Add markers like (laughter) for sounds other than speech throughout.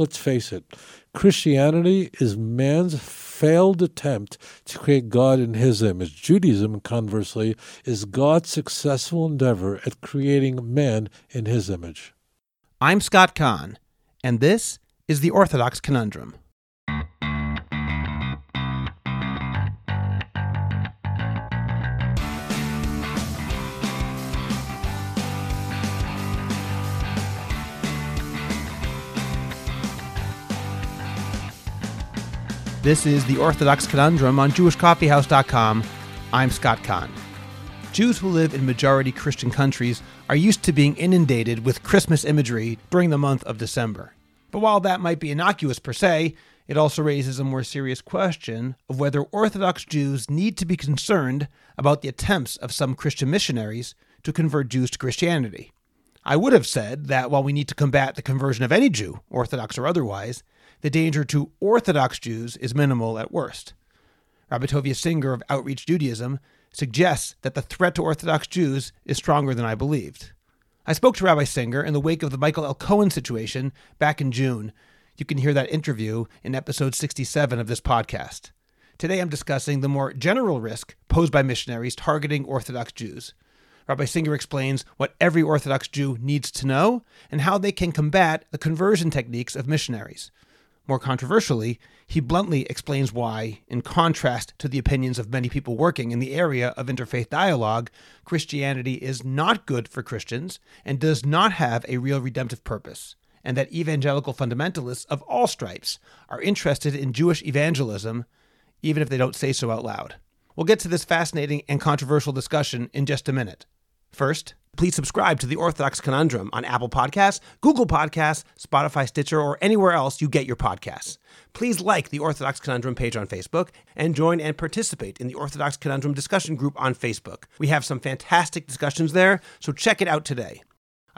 Let's face it, Christianity is man's failed attempt to create God in his image. Judaism, conversely, is God's successful endeavor at creating man in his image. I'm Scott Kahn, and this is the Orthodox Conundrum. This is the Orthodox Conundrum on JewishCoffeehouse.com. I'm Scott Kahn. Jews who live in majority Christian countries are used to being inundated with Christmas imagery during the month of December. But while that might be innocuous per se, it also raises a more serious question of whether Orthodox Jews need to be concerned about the attempts of some Christian missionaries to convert Jews to Christianity. I would have said that while we need to combat the conversion of any Jew, Orthodox or otherwise, the danger to Orthodox Jews is minimal at worst. Rabbi Tovia Singer of Outreach Judaism suggests that the threat to Orthodox Jews is stronger than I believed. I spoke to Rabbi Singer in the wake of the Michael Elkohen situation back in June. You can hear that interview in episode 67 of this podcast. Today I'm discussing the more general risk posed by missionaries targeting Orthodox Jews. Rabbi Singer explains what every Orthodox Jew needs to know and how they can combat the conversion techniques of missionaries. More controversially, he bluntly explains why, in contrast to the opinions of many people working in the area of interfaith dialogue, Christianity is not good for Christians and does not have a real redemptive purpose, and that evangelical fundamentalists of all stripes are interested in Jewish evangelism, even if they don't say so out loud. We'll get to this fascinating and controversial discussion in just a minute. First, please subscribe to the Orthodox Conundrum on Apple Podcasts, Google Podcasts, Spotify, Stitcher, or anywhere else you get your podcasts. Please like the Orthodox Conundrum page on Facebook and join and participate in the Orthodox Conundrum discussion group on Facebook. We have some fantastic discussions there, so check it out today.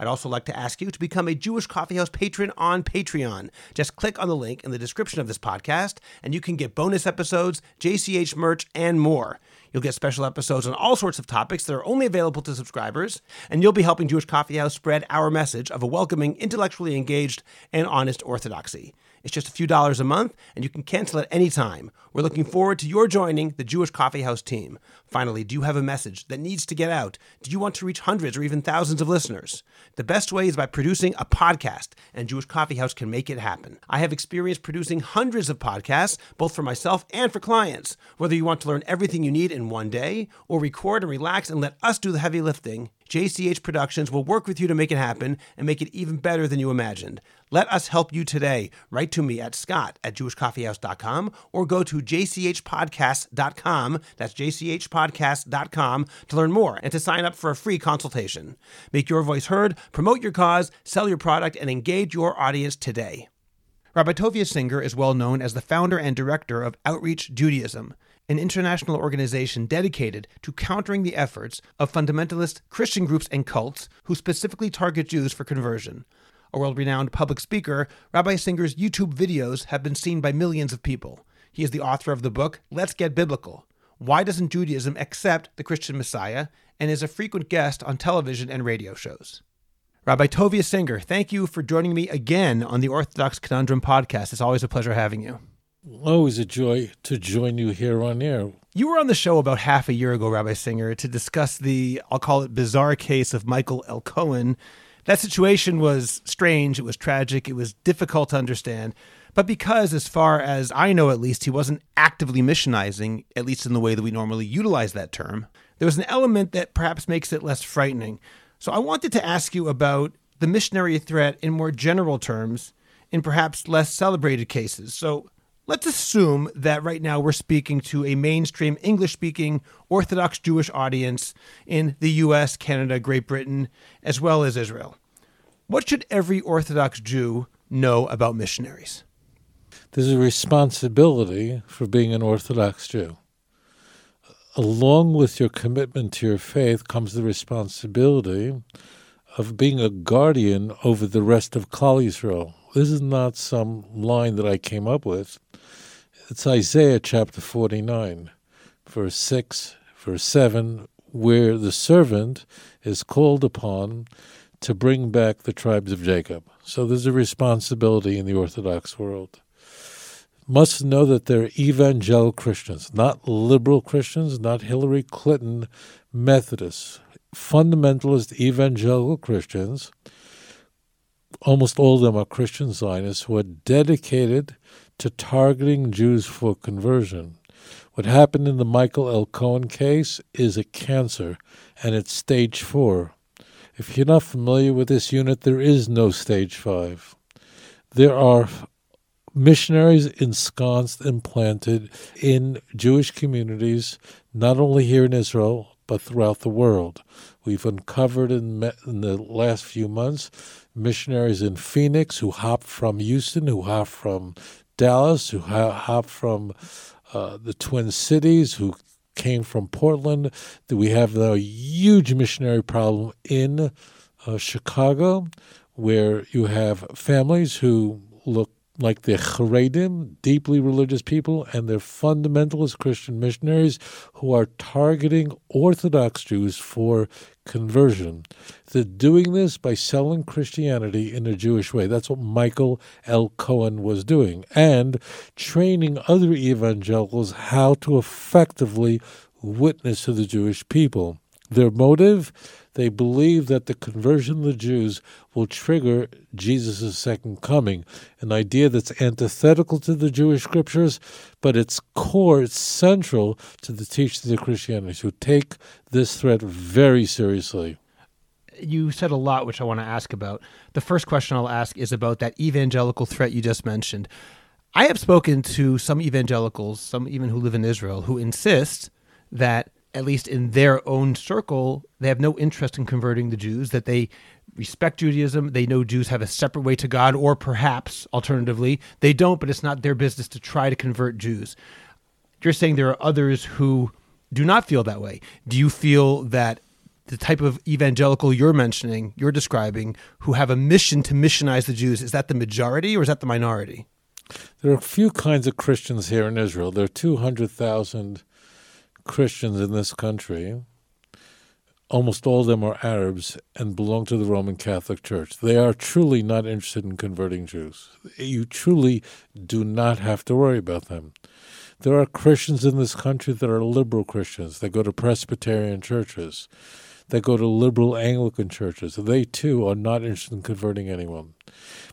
I'd also like to ask you to become a Jewish Coffeehouse patron on Patreon. Just click on the link in the description of this podcast, and you can get bonus episodes, JCH merch, and more. You'll get special episodes on all sorts of topics that are only available to subscribers, and you'll be helping Jewish Coffee House spread our message of a welcoming, intellectually engaged, and honest orthodoxy. It's just a few dollars a month, and you can cancel at any time. We're looking forward to your joining the Jewish Coffee House team. Finally, do you have a message that needs to get out? Do you want to reach hundreds or even thousands of listeners? The best way is by producing a podcast, and Jewish Coffee House can make it happen. I have experience producing hundreds of podcasts, both for myself and for clients. Whether you want to learn everything you need in one day, or record and relax and let us do the heavy lifting, JCH Productions will work with you to make it happen and make it even better than you imagined. Let us help you today. Write to me at scott at jewishcoffeehouse.com or go to jchpodcast.com, that's jchpodcast.com, to learn more and to sign up for a free consultation. Make your voice heard, promote your cause, sell your product, and engage your audience today. Rabbi Tovia Singer is well known as the founder and director of Outreach Judaism an international organization dedicated to countering the efforts of fundamentalist Christian groups and cults who specifically target Jews for conversion. A world renowned public speaker, Rabbi Singer's YouTube videos have been seen by millions of people. He is the author of the book Let's Get Biblical Why Doesn't Judaism Accept the Christian Messiah? and is a frequent guest on television and radio shows. Rabbi Tovia Singer, thank you for joining me again on the Orthodox Conundrum podcast. It's always a pleasure having you. Always a joy to join you here on air. You were on the show about half a year ago, Rabbi Singer, to discuss the, I'll call it, bizarre case of Michael Elkohen. That situation was strange, it was tragic, it was difficult to understand. But because, as far as I know at least, he wasn't actively missionizing, at least in the way that we normally utilize that term, there was an element that perhaps makes it less frightening. So I wanted to ask you about the missionary threat in more general terms, in perhaps less celebrated cases. So, Let's assume that right now we're speaking to a mainstream English speaking Orthodox Jewish audience in the US, Canada, Great Britain, as well as Israel. What should every Orthodox Jew know about missionaries? There's a responsibility for being an Orthodox Jew. Along with your commitment to your faith comes the responsibility of being a guardian over the rest of Klal Yisrael. This is not some line that I came up with. It's Isaiah chapter 49, verse 6, verse 7, where the servant is called upon to bring back the tribes of Jacob. So there's a responsibility in the Orthodox world. Must know that they're evangelical Christians, not liberal Christians, not Hillary Clinton Methodists, fundamentalist evangelical Christians. Almost all of them are Christian Zionists who are dedicated to targeting Jews for conversion. What happened in the Michael Elkohen case is a cancer, and it's stage four. If you're not familiar with this unit, there is no stage five. There are missionaries ensconced and planted in Jewish communities, not only here in Israel, but throughout the world. We've uncovered in, in the last few months missionaries in Phoenix who hop from Houston, who hop from Dallas, who hop from uh, the Twin Cities, who came from Portland. We have a huge missionary problem in uh, Chicago, where you have families who look like they're Haredim, deeply religious people, and they're fundamentalist Christian missionaries who are targeting Orthodox Jews for conversion. They're doing this by selling Christianity in a Jewish way. That's what Michael Elkohen was doing, and training other evangelicals how to effectively witness to the Jewish people. Their motive they believe that the conversion of the Jews will trigger Jesus' second coming, an idea that's antithetical to the Jewish scriptures, but its core, it's central to the teachings of Christianity, who take this threat very seriously. You said a lot, which I want to ask about. The first question I'll ask is about that evangelical threat you just mentioned. I have spoken to some evangelicals, some even who live in Israel, who insist that at least in their own circle, they have no interest in converting the Jews, that they respect Judaism. They know Jews have a separate way to God, or perhaps, alternatively, they don't, but it's not their business to try to convert Jews. You're saying there are others who do not feel that way. Do you feel that the type of evangelical you're mentioning, you're describing, who have a mission to missionize the Jews, is that the majority or is that the minority? There are a few kinds of Christians here in Israel. There are 200,000 Christians in this country, almost all of them are Arabs and belong to the Roman Catholic Church. They are truly not interested in converting Jews. You truly do not have to worry about them. There are Christians in this country that are liberal Christians. They go to Presbyterian churches. They go to liberal Anglican churches. They too are not interested in converting anyone.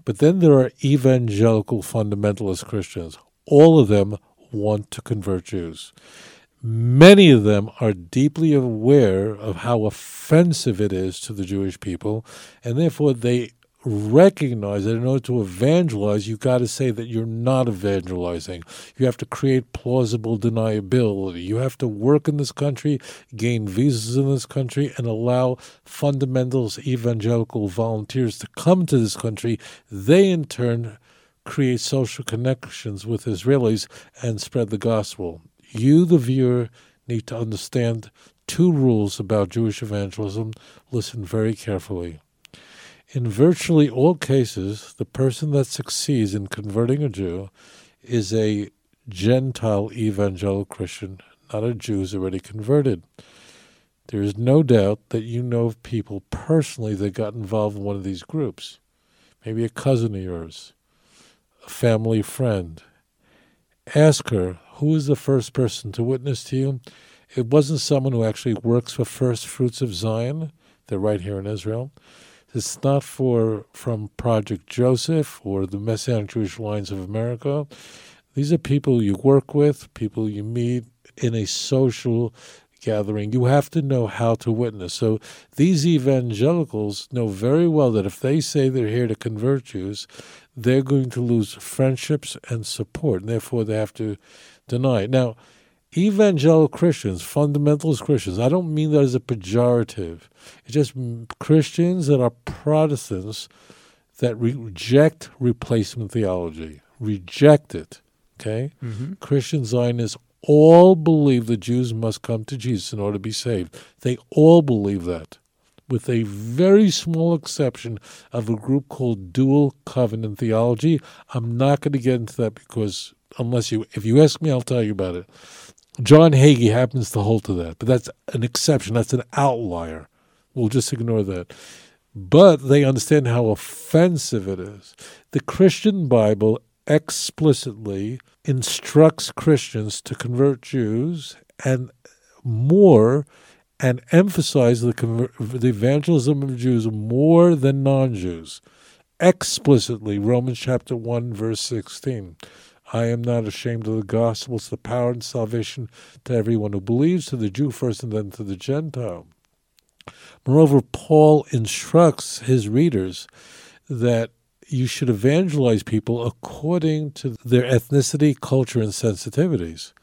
But then there are evangelical fundamentalist Christians. All of them want to convert Jews. Many of them are deeply aware of how offensive it is to the Jewish people, and therefore they recognize that in order to evangelize, you've got to say that you're not evangelizing. You have to create plausible deniability. You have to work in this country, gain visas in this country, and allow fundamentalist evangelical volunteers to come to this country. They, in turn, create social connections with Israelis and spread the gospel you, the viewer, need to understand two rules about Jewish evangelism. Listen very carefully. In virtually all cases, the person that succeeds in converting a Jew is a Gentile evangelical Christian, not a Jew who's already converted. There is no doubt that you know of people personally that got involved in one of these groups. Maybe a cousin of yours, a family friend. Ask her who is the first person to witness to you? It wasn't someone who actually works for First Fruits of Zion. They're right here in Israel. It's not for from Project Joseph or the Messianic Jewish Alliance of America. These are people you work with, people you meet in a social gathering. You have to know how to witness. So these evangelicals know very well that if they say they're here to convert Jews, they're going to lose friendships and support, and therefore they have to deny it. Now, evangelical Christians, fundamentalist Christians, I don't mean that as a pejorative. It's just Christians that are Protestants that reject replacement theology, reject it. Okay? Mm-hmm. Christian Zionists all believe the Jews must come to Jesus in order to be saved. They all believe that, with a very small exception of a group called dual covenant theology. I'm not going to get into that because unless you if you ask me, I'll tell you about it. John Hagee happens to hold to that, but that's an exception. That's an outlier. We'll just ignore that. but they understand how offensive it is. The Christian Bible explicitly instructs Christians to convert Jews and more and emphasize the, the evangelism of Jews more than non Jews. Explicitly, Romans chapter 1, verse 16. I am not ashamed of the gospel. It's the power and salvation to everyone who believes, to the Jew first and then to the Gentile. Moreover, Paul instructs his readers that you should evangelize people according to their ethnicity, culture, and sensitivities.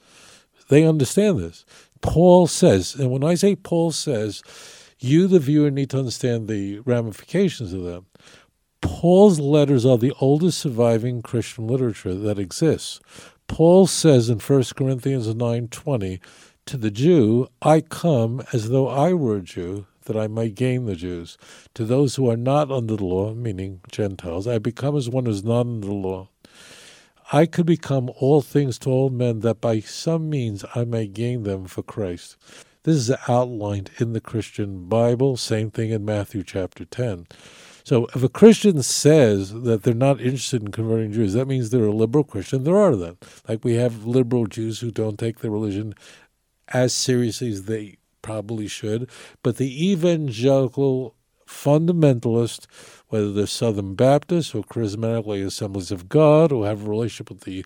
They understand this. Paul says, and when I say Paul says, you, the viewer, need to understand the ramifications of them. Paul's letters are the oldest surviving Christian literature that exists. Paul says in 1 Corinthians 9:20, to the Jew, I come as though I were a Jew, that I might gain the Jews. To those who are not under the law, meaning Gentiles, I become as one who is not under the law. I could become all things to all men, that by some means I may gain them for Christ. This is outlined in the Christian Bible, same thing in Matthew chapter 10. So if a Christian says that they're not interested in converting Jews, that means they're a liberal Christian. There are them. Like we have liberal Jews who don't take their religion as seriously as they probably should. But the evangelical fundamentalist, whether they're Southern Baptists or Charismatic Assemblies of God or have a relationship with the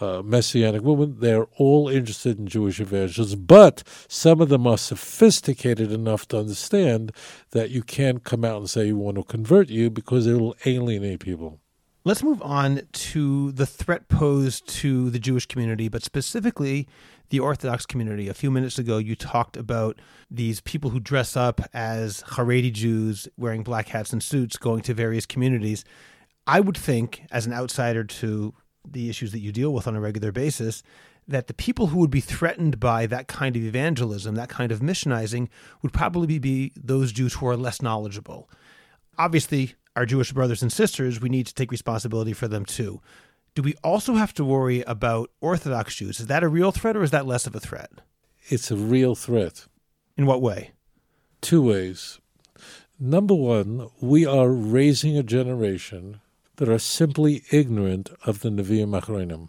uh, Messianic movement, they're all interested in Jewish evangelism. But some of them are sophisticated enough to understand that you can't come out and say you want to convert you because it'll alienate people. Let's move on to the threat posed to the Jewish community, but specifically the Orthodox community. A few minutes ago, you talked about these people who dress up as Haredi Jews wearing black hats and suits going to various communities. I would think, as an outsider to the issues that you deal with on a regular basis, that the people who would be threatened by that kind of evangelism, that kind of missionizing, would probably be those Jews who are less knowledgeable. Obviously, our Jewish brothers and sisters, we need to take responsibility for them too. Do we also have to worry about Orthodox Jews? Is that a real threat or is that less of a threat? It's a real threat. In what way? Two ways. Number one, we are raising a generation that are simply ignorant of the Nevi'im Achronim.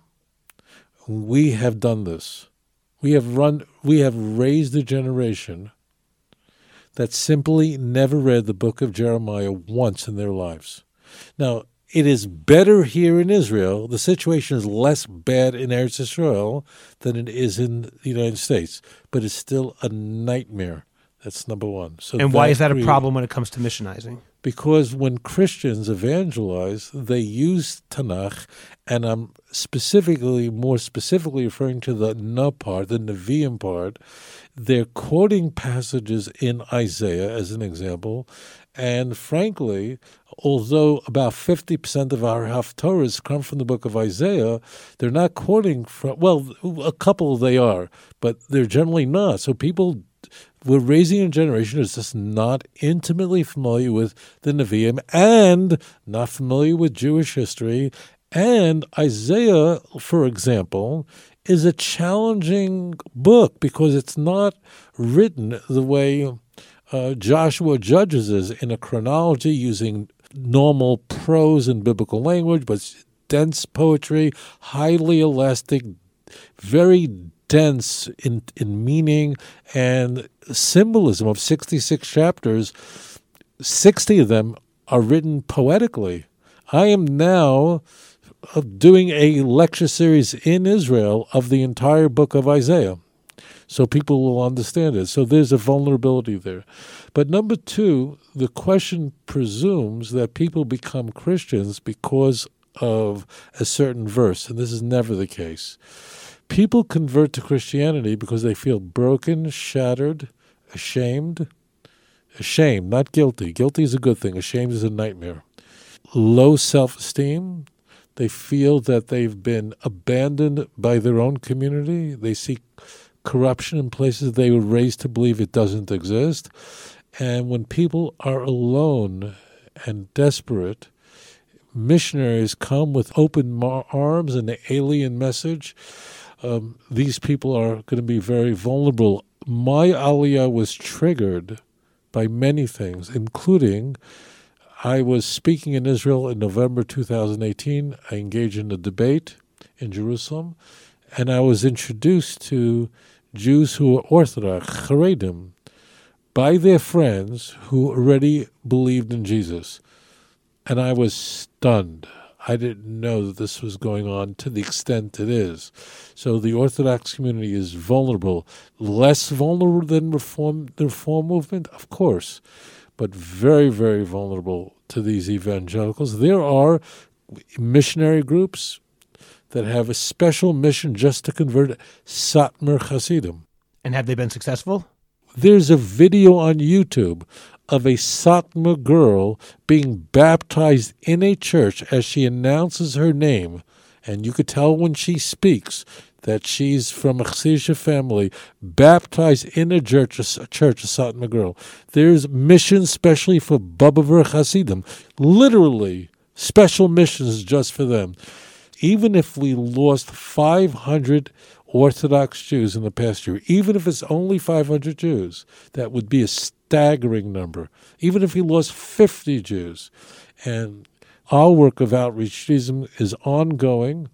We have done this. We have run. We have raised a generation that simply never read the book of Jeremiah once in their lives. Now, it is better here in Israel. The situation is less bad in Eretz Israel than it is in the United States, but it's still a nightmare. That's number one. So and why is that a problem when it comes to missionizing? Because when Christians evangelize, they use Tanakh, and I'm specifically, more specifically referring to the Na part, the Nevi'im part. They're quoting passages in Isaiah, as an example, and frankly, although about 50% of our Haftorahs come from the book of Isaiah, they're not quoting from, well, a couple they are, but they're generally not. So people we're raising a generation who's just not intimately familiar with the Nevi'im and not familiar with Jewish history. And Isaiah, for example, is a challenging book because it's not written the way uh, Joshua Judges is in a chronology using normal prose and biblical language, but dense poetry, highly elastic, very dense in, in meaning and symbolism of 66 chapters. 60 of them are written poetically. I am now uh, doing a lecture series in Israel of the entire book of Isaiah. So people will understand it. So there's a vulnerability there. But number two, the question presumes that people become Christians because of a certain verse, and this is never the case. People convert to Christianity because they feel broken, shattered, ashamed. Ashamed, not guilty. Guilty is a good thing, ashamed is a nightmare. Low self esteem. They feel that they've been abandoned by their own community. They see corruption in places they were raised to believe it doesn't exist. And when people are alone and desperate, missionaries come with open arms and an alien message um, these people are going to be very vulnerable. My aliyah was triggered by many things, including I was speaking in Israel in November 2018. I engaged in a debate in Jerusalem, and I was introduced to Jews who were Orthodox, Haredim, by their friends who already believed in Jesus. And I was stunned. I didn't know that this was going on to the extent it is. So the Orthodox community is vulnerable, less vulnerable than reform, the Reform movement, of course, but very, very vulnerable to these evangelicals. There are missionary groups that have a special mission just to convert Satmar Hasidim. And have they been successful? There's a video on YouTube of a Satmar girl being baptized in a church as she announces her name. And you could tell when she speaks that she's from a Chassidish family, baptized in a church, a church, a Satmar girl. There's missions specially for Bobover Hasidim, literally special missions just for them. Even if we lost 500 Orthodox Jews in the past year, even if it's only 500 Jews, that would be a staggering number. Even if he lost 50 Jews. And our work of outreach Judaism is ongoing,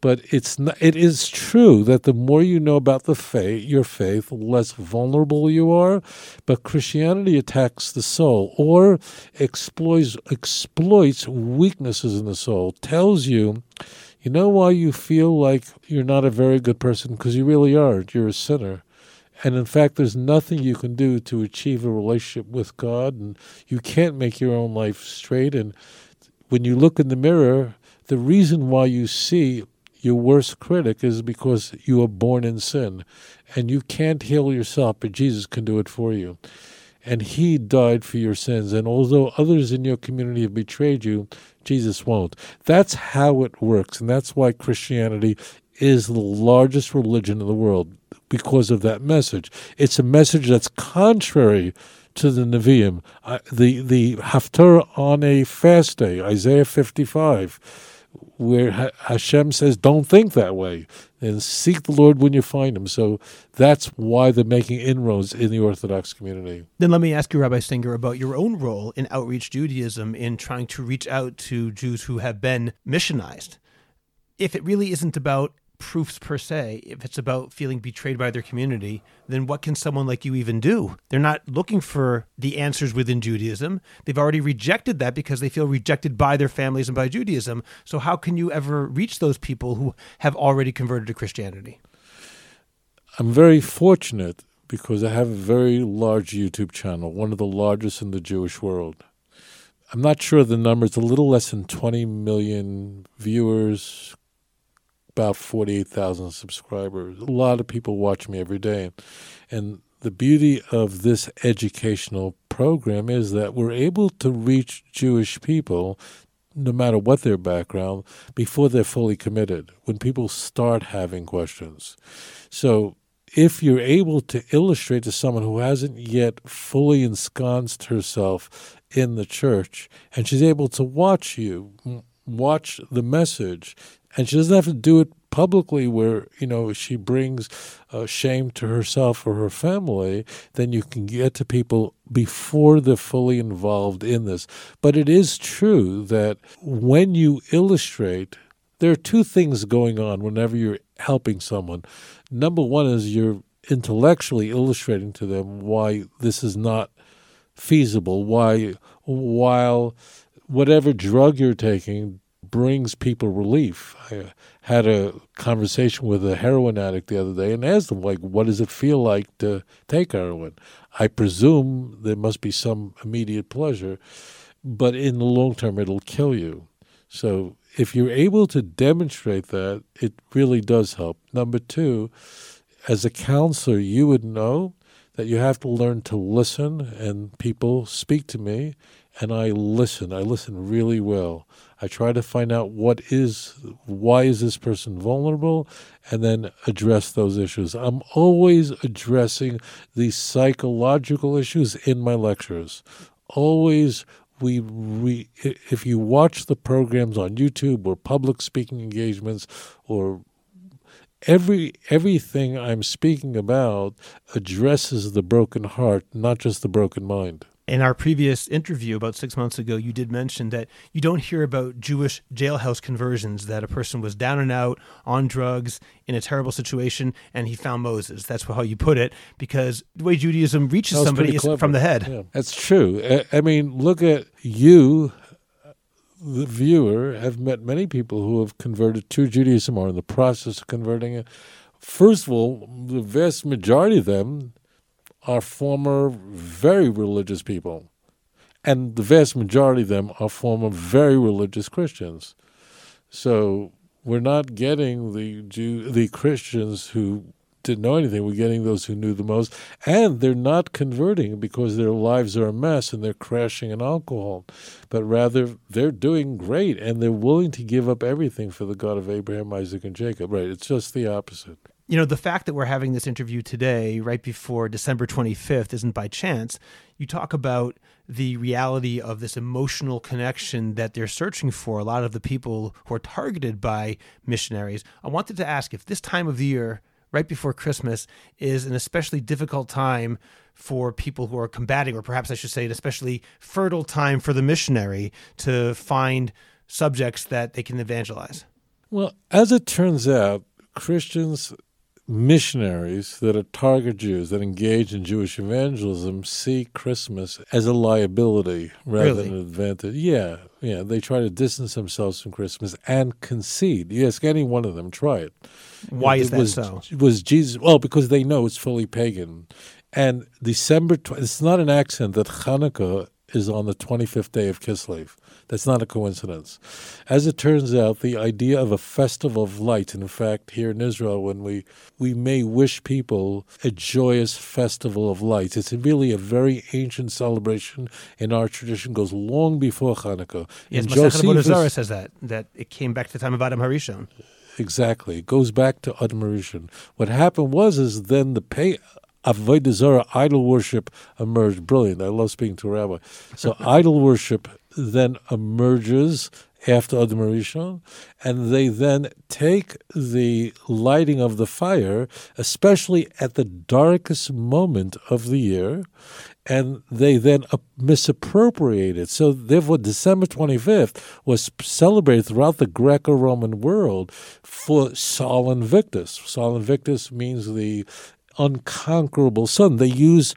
but it's not, it is true that the more you know about the faith, your faith, the less vulnerable you are. But Christianity attacks the soul or exploits exploits weaknesses in the soul, tells you you know why you feel like you're not a very good person? Because you really aren't. You're a sinner. And in fact, there's nothing you can do to achieve a relationship with God, and you can't make your own life straight. And when you look in the mirror, the reason why you see your worst critic is because you are born in sin, and you can't heal yourself, but Jesus can do it for you. And He died for your sins. And although others in your community have betrayed you, Jesus won't. That's how it works, and that's why Christianity is the largest religion in the world because of that message. It's a message that's contrary to the Nevi'im, uh, the the Haftarah on a fast day, Isaiah 55, where Hashem says, "Don't think that way." and seek the Lord when you find him. So that's why they're making inroads in the Orthodox community. Then let me ask you, Rabbi Singer, about your own role in outreach Judaism in trying to reach out to Jews who have been missionized. If it really isn't about proofs per se. If it's about feeling betrayed by their community, then what can someone like you even do? They're not looking for the answers within Judaism. They've already rejected that because they feel rejected by their families and by Judaism. So, how can you ever reach those people who have already converted to Christianity? I'm very fortunate because I have a very large YouTube channel, one of the largest in the Jewish world. I'm not sure the number, it's a little less than 20 million viewers, about 48,000 subscribers. A lot of people watch me every day. And the beauty of this educational program is that we're able to reach Jewish people no matter what their background before they're fully committed when people start having questions. So if you're able to illustrate to someone who hasn't yet fully ensconced herself in the church and she's able to watch you watch the message. And she doesn't have to do it publicly where you know she brings uh, shame to herself or her family. Then you can get to people before they're fully involved in this. But it is true that when you illustrate there are two things going on whenever you're helping someone. Number one is you're intellectually illustrating to them why this is not feasible why while whatever drug you're taking brings people relief. I uh, had a conversation with a heroin addict the other day and asked him, like, what does it feel like to take heroin? I presume there must be some immediate pleasure, but in the long term, it'll kill you. So if you're able to demonstrate that, it really does help. Number two, as a counselor, you would know that you have to learn to listen, and people speak to me, and I listen. I listen really well. I try to find out what is, why is this person vulnerable, and then address those issues. I'm always addressing the psychological issues in my lectures. Always we, we if you watch the programs on YouTube or public speaking engagements or every everything I'm speaking about addresses the broken heart, not just the broken mind. In our previous interview about six months ago, you did mention that you don't hear about Jewish jailhouse conversions, that a person was down and out on drugs in a terrible situation and he found Moses. That's how you put it, because the way Judaism reaches somebody is from the head. Yeah, that's true. I, mean, look at you, the viewer, have met many people who have converted to Judaism or in the process of converting it. First of all, the vast majority of them are former very religious people. And the vast majority of them are former very religious Christians. So we're not getting the Jew, the Christians who didn't know anything. We're getting those who knew the most, and they're not converting because their lives are a mess and they're crashing in alcohol, but rather they're doing great and they're willing to give up everything for the God of Abraham, Isaac, and Jacob. Right? It's just the opposite you know, the fact that we're having this interview today, right before December 25th, isn't by chance. You talk about the reality of this emotional connection that they're searching for, a lot of the people who are targeted by missionaries. I wanted to ask if this time of the year, right before Christmas, is an especially difficult time for people who are combating, or perhaps I should say, an especially fertile time for the missionary to find subjects that they can evangelize. Well, as it turns out, Christians missionaries that are target Jews that engage in Jewish evangelism see Christmas as a liability rather really? than an advantage. Yeah, yeah. They try to distance themselves from Christmas and concede. You ask any one of them, try it. Why it is that was, so? Was Jesus? Well, because they know it's fully pagan. And December, it's not an accident that Hanukkah is on the 25th day of Kislev. That's not a coincidence. As it turns out, the idea of a festival of light, in fact, here in Israel, when we, we may wish people a joyous festival of lights, it's really a very ancient celebration in our tradition, goes long before Hanukkah. Yes, Josephus says that, that it came back to the time of Adam Harishon. Exactly. It goes back to Adam Harishon. What happened was is then the pay, Avodah Zarah, idol worship, emerged. Brilliant. I love speaking to a rabbi. So (laughs) idol worship then emerges after Adam Rishon, and they then take the lighting of the fire, especially at the darkest moment of the year, and they then misappropriate it. So, therefore, December 25th was celebrated throughout the Greco Roman world for Sol Invictus. Sol Invictus means the unconquerable sun. They use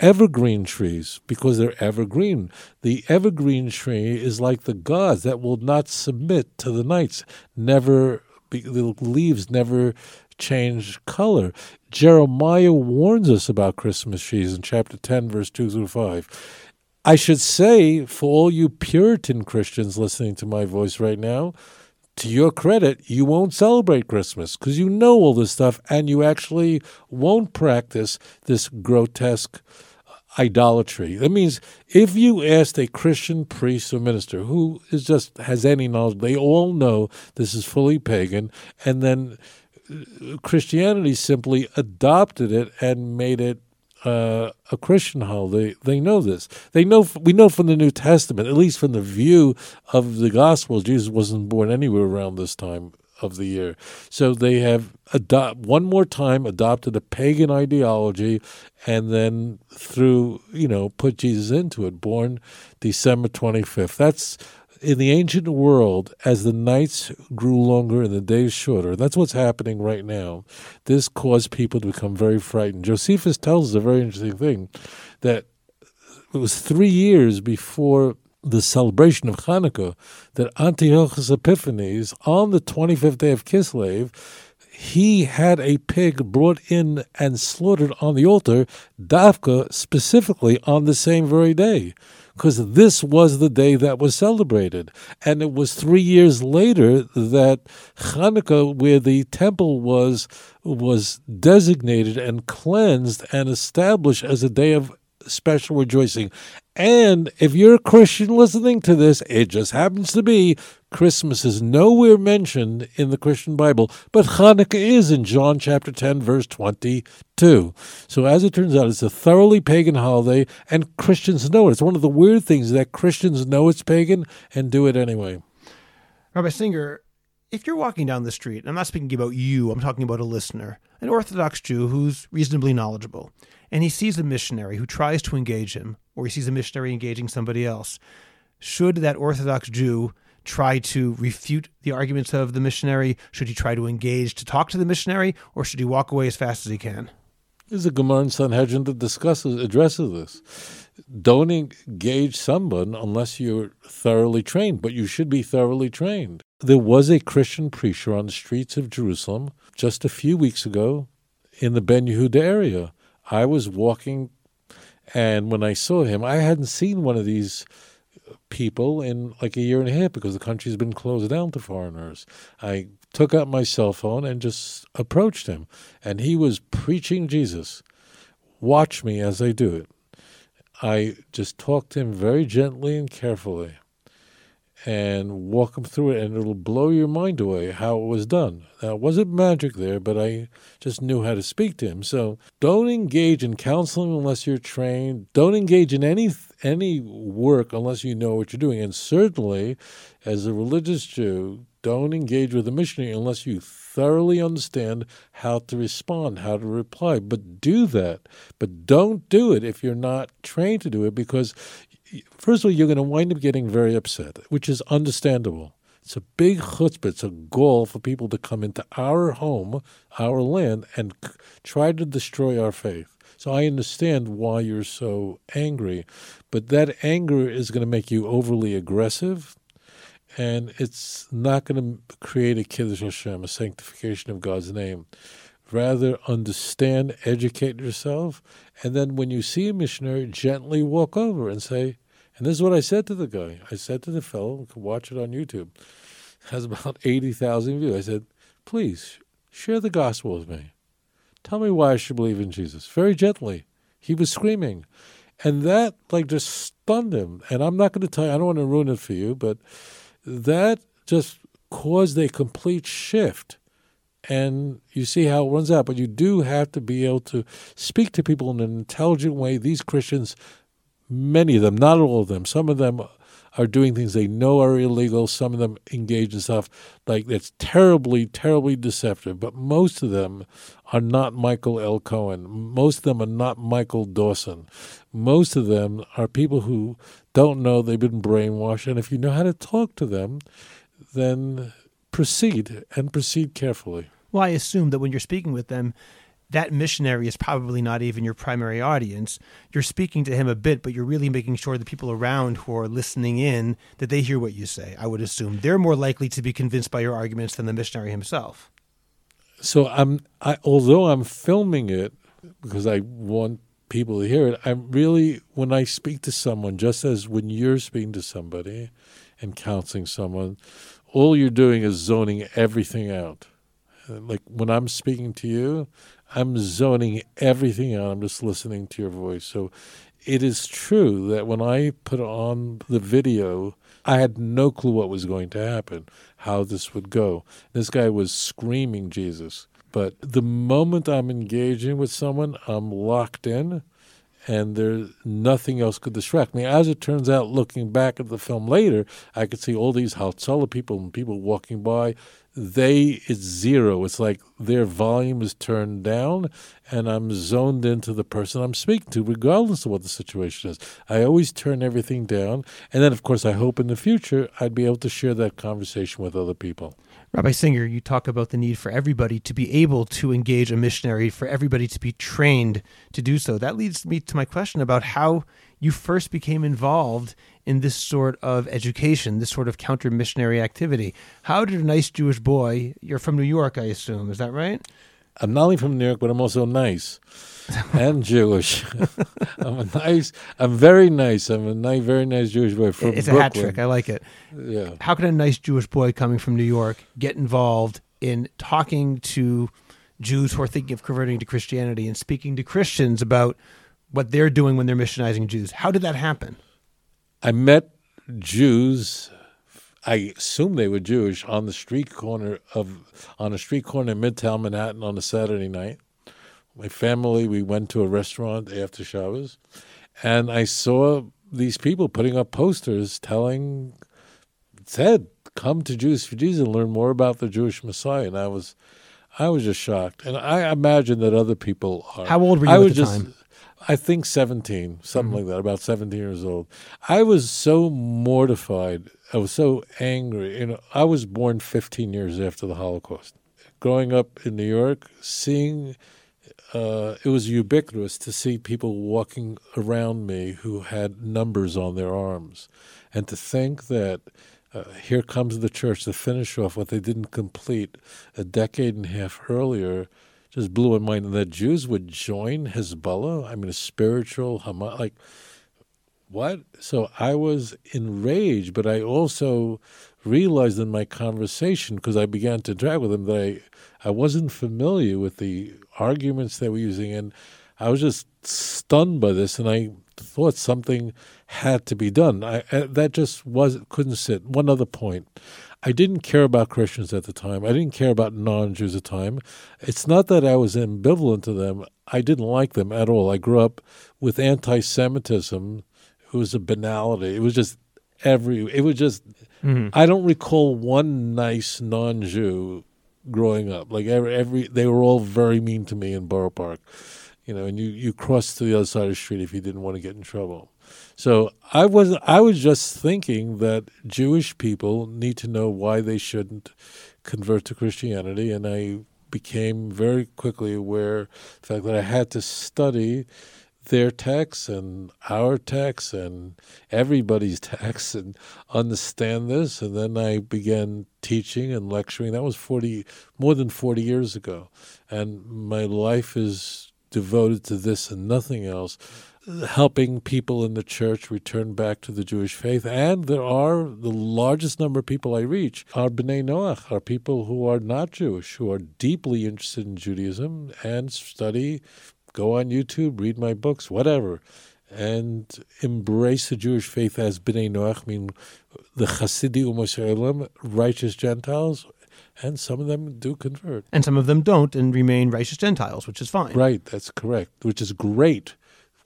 evergreen trees because they're evergreen. The evergreen tree is like the gods that will not submit to the nights, never the leaves never change color. Jeremiah warns us about Christmas trees in chapter 10, verse 2 through 5. I should say, for all you Puritan Christians listening to my voice right now, to your credit, you won't celebrate Christmas because you know all this stuff and you actually won't practice this grotesque idolatry. That means if you asked a Christian priest or minister who is just has any knowledge, they all know this is fully pagan, and then uh, Christianity simply adopted it and made it uh, a Christian holiday. They know this. They know. We know from the New Testament, at least from the view of the Gospel, Jesus wasn't born anywhere around this time of the year. So they have adopt one more time adopted a pagan ideology, and then through you know put Jesus into it. Born December twenty fifth. That's in the ancient world, as the nights grew longer and the days shorter, that's what's happening right now. This caused people to become very frightened. Josephus tells us a very interesting thing that it was three years before the celebration of Hanukkah that Antiochus Epiphanes, on the 25th day of Kislev, he had a pig brought in and slaughtered on the altar, Dafka specifically on the same very day because this was the day that was celebrated. And it was three years later that Hanukkah, where the temple was, was designated and cleansed and established as a day of special rejoicing. And if you're a Christian listening to this, it just happens to be Christmas is nowhere mentioned in the Christian Bible, but Hanukkah is in John chapter 10, verse 22. So, as it turns out, it's a thoroughly pagan holiday, and Christians know it. It's one of the weird things that Christians know it's pagan and do it anyway. Rabbi Singer, if you're walking down the street, and I'm not speaking about you, I'm talking about a listener, an Orthodox Jew who's reasonably knowledgeable, and he sees a missionary who tries to engage him, or he sees a missionary engaging somebody else, should that Orthodox Jew try to refute the arguments of the missionary? Should he try to engage to talk to the missionary, or should he walk away as fast as he can? There's a Gemara in Sanhedrin that discusses addresses this. Don't engage someone unless you're thoroughly trained, but you should be thoroughly trained. There was a Christian preacher on the streets of Jerusalem just a few weeks ago in the Ben Yehuda area. I was walking, and when I saw him, I hadn't seen one of these people in like a year and a half because the country's been closed down to foreigners. I took out my cell phone and just approached him, and he was preaching Jesus. Watch me as I do it. I just talked to him very gently and carefully and walk him through it, and it'll blow your mind away how it was done. Now, it wasn't magic there, but I just knew how to speak to him. So don't engage in counseling unless you're trained. Don't engage in any any work unless you know what you're doing. And certainly, as a religious Jew, don't engage with a missionary unless you thoroughly understand how to respond, how to reply. But do that. But don't do it if you're not trained to do it because first of all, you're going to wind up getting very upset, which is understandable. It's a big chutzpah. It's a goal for people to come into our home, our land, and c- try to destroy our faith. So I understand why you're so angry, but that anger is going to make you overly aggressive, and it's not going to create a kiddush Hashem, a sanctification of God's name. Rather, understand, educate yourself, and then when you see a missionary, gently walk over and say, and this is what I said to the guy. I said to the fellow, watch it on YouTube, it (laughs) has about 80,000 views. I said, please share the gospel with me. Tell me why I should believe in Jesus. Very gently. He was screaming. And that, like, just stunned him. And I'm not going to tell you, I don't want to ruin it for you, but that just caused a complete shift. And you see how it runs out. But you do have to be able to speak to people in an intelligent way. These Christians many of them, not all of them, some of them are doing things they know are illegal. Some of them engage in stuff like that's terribly, terribly deceptive. But most of them are not Michael Elkohen. Most of them are not Michael Dawson. Most of them are people who don't know they've been brainwashed. And if you know how to talk to them, then proceed and proceed carefully. Well, I assume that when you're speaking with them, that missionary is probably not even your primary audience. You're speaking to him a bit, but you're really making sure the people around who are listening in that they hear what you say. I would assume they're more likely to be convinced by your arguments than the missionary himself. So I'm, I, although I'm filming it because I want people to hear it, I'm really when I speak to someone, just as when you're speaking to somebody and counseling someone, all you're doing is zoning everything out. Like when I'm speaking to you, I'm zoning everything out. I'm just listening to your voice. So it is true that when I put on the video, I had no clue what was going to happen, how this would go. This guy was screaming Jesus. But the moment I'm engaging with someone, I'm locked in and there's nothing else could distract me. As it turns out, looking back at the film later, I could see all these Hatzalah people and people walking by they it's zero. It's like their volume is turned down, and I'm zoned into the person I'm speaking to, regardless of what the situation is. I always turn everything down, and then, of course, I hope in the future I'd be able to share that conversation with other people. Rabbi Singer, you talk about the need for everybody to be able to engage a missionary, for everybody to be trained to do so. That leads me to my question about how you first became involved in this sort of education, this sort of counter missionary activity. How did a nice Jewish boy, you're from New York, I assume, is that right? I'm not only from New York, but I'm also nice (laughs) and Jewish. (laughs) I'm a nice, I'm very nice. I'm a nice, very nice Jewish boy from It's Brooklyn. a hat trick. I like it. Yeah. How can a nice Jewish boy coming from New York get involved in talking to Jews who are thinking of converting to Christianity and speaking to Christians about what they're doing when they're missionizing Jews? How did that happen? I met Jews. I assume they were Jewish on the street corner of on a street corner in Midtown Manhattan on a Saturday night. My family, we went to a restaurant after Shabbos, and I saw these people putting up posters telling, said, come to Jews for Jesus and learn more about the Jewish Messiah. And I was, I was just shocked. And I imagine that other people are. How old were you I at the just, time? I think 17, something Mm-hmm. like that, about 17 years old. I was so mortified. I was so angry. You know, I was born 15 years after the Holocaust. Growing up in New York, seeing uh, it was ubiquitous to see people walking around me who had numbers on their arms, and to think that uh, here comes the church to finish off what they didn't complete a decade and a half earlier just blew my mind. That Jews would join Hezbollah, I mean, a spiritual Hamas, like what? So I was enraged, but I also realized in my conversation, because I began to drag with them, that I, I wasn't familiar with the arguments they were using. And I was just stunned by this, and I thought something had to be done. I, I, that just was couldn't sit. One other point. I didn't care about Christians at the time. I didn't care about non Jews at the time. It's not that I was ambivalent to them. I didn't like them at all. I grew up with anti Semitism. It was a banality. It was just every, it was just, mm-hmm. I don't recall one nice non Jew growing up. Like every, every, they were all very mean to me in Borough Park. You know, and you, you crossed to the other side of the street if you didn't want to get in trouble. So I was I was just thinking that Jewish people need to know why they shouldn't convert to Christianity, and I became very quickly aware the fact that I had to study their texts and our texts and everybody's (laughs) texts and understand this. And then I began teaching and lecturing. That was forty more than forty years ago, and my life is devoted to this and nothing else helping people in the church return back to the Jewish faith. And there are the largest number of people I reach are B'nai Noach, are people who are not Jewish, who are deeply interested in Judaism and study, go on YouTube, read my books, whatever, and embrace the Jewish faith as B'nai Noach, mean the Hasidim righteous Gentiles, and some of them do convert. And some of them don't and remain righteous Gentiles, which is fine. Right, that's correct, which is great.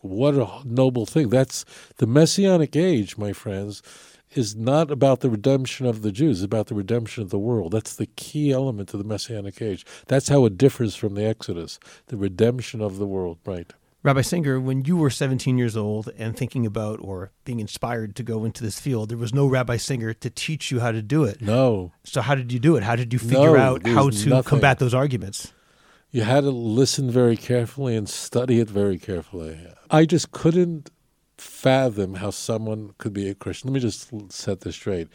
What a noble thing. That's the Messianic age, my friends, is not about the redemption of the Jews, it's about the redemption of the world. That's the key element of the Messianic age. That's how it differs from the Exodus, the redemption of the world, right. Rabbi Singer, when you were 17 years old and thinking about or being inspired to go into this field, there was no Rabbi Singer to teach you how to do it. No, So, how did you do it? How did you figure No, out how to nothing. combat those arguments? you had to listen very carefully and study it very carefully. I just couldn't fathom how someone could be a Christian. Let me just set this straight.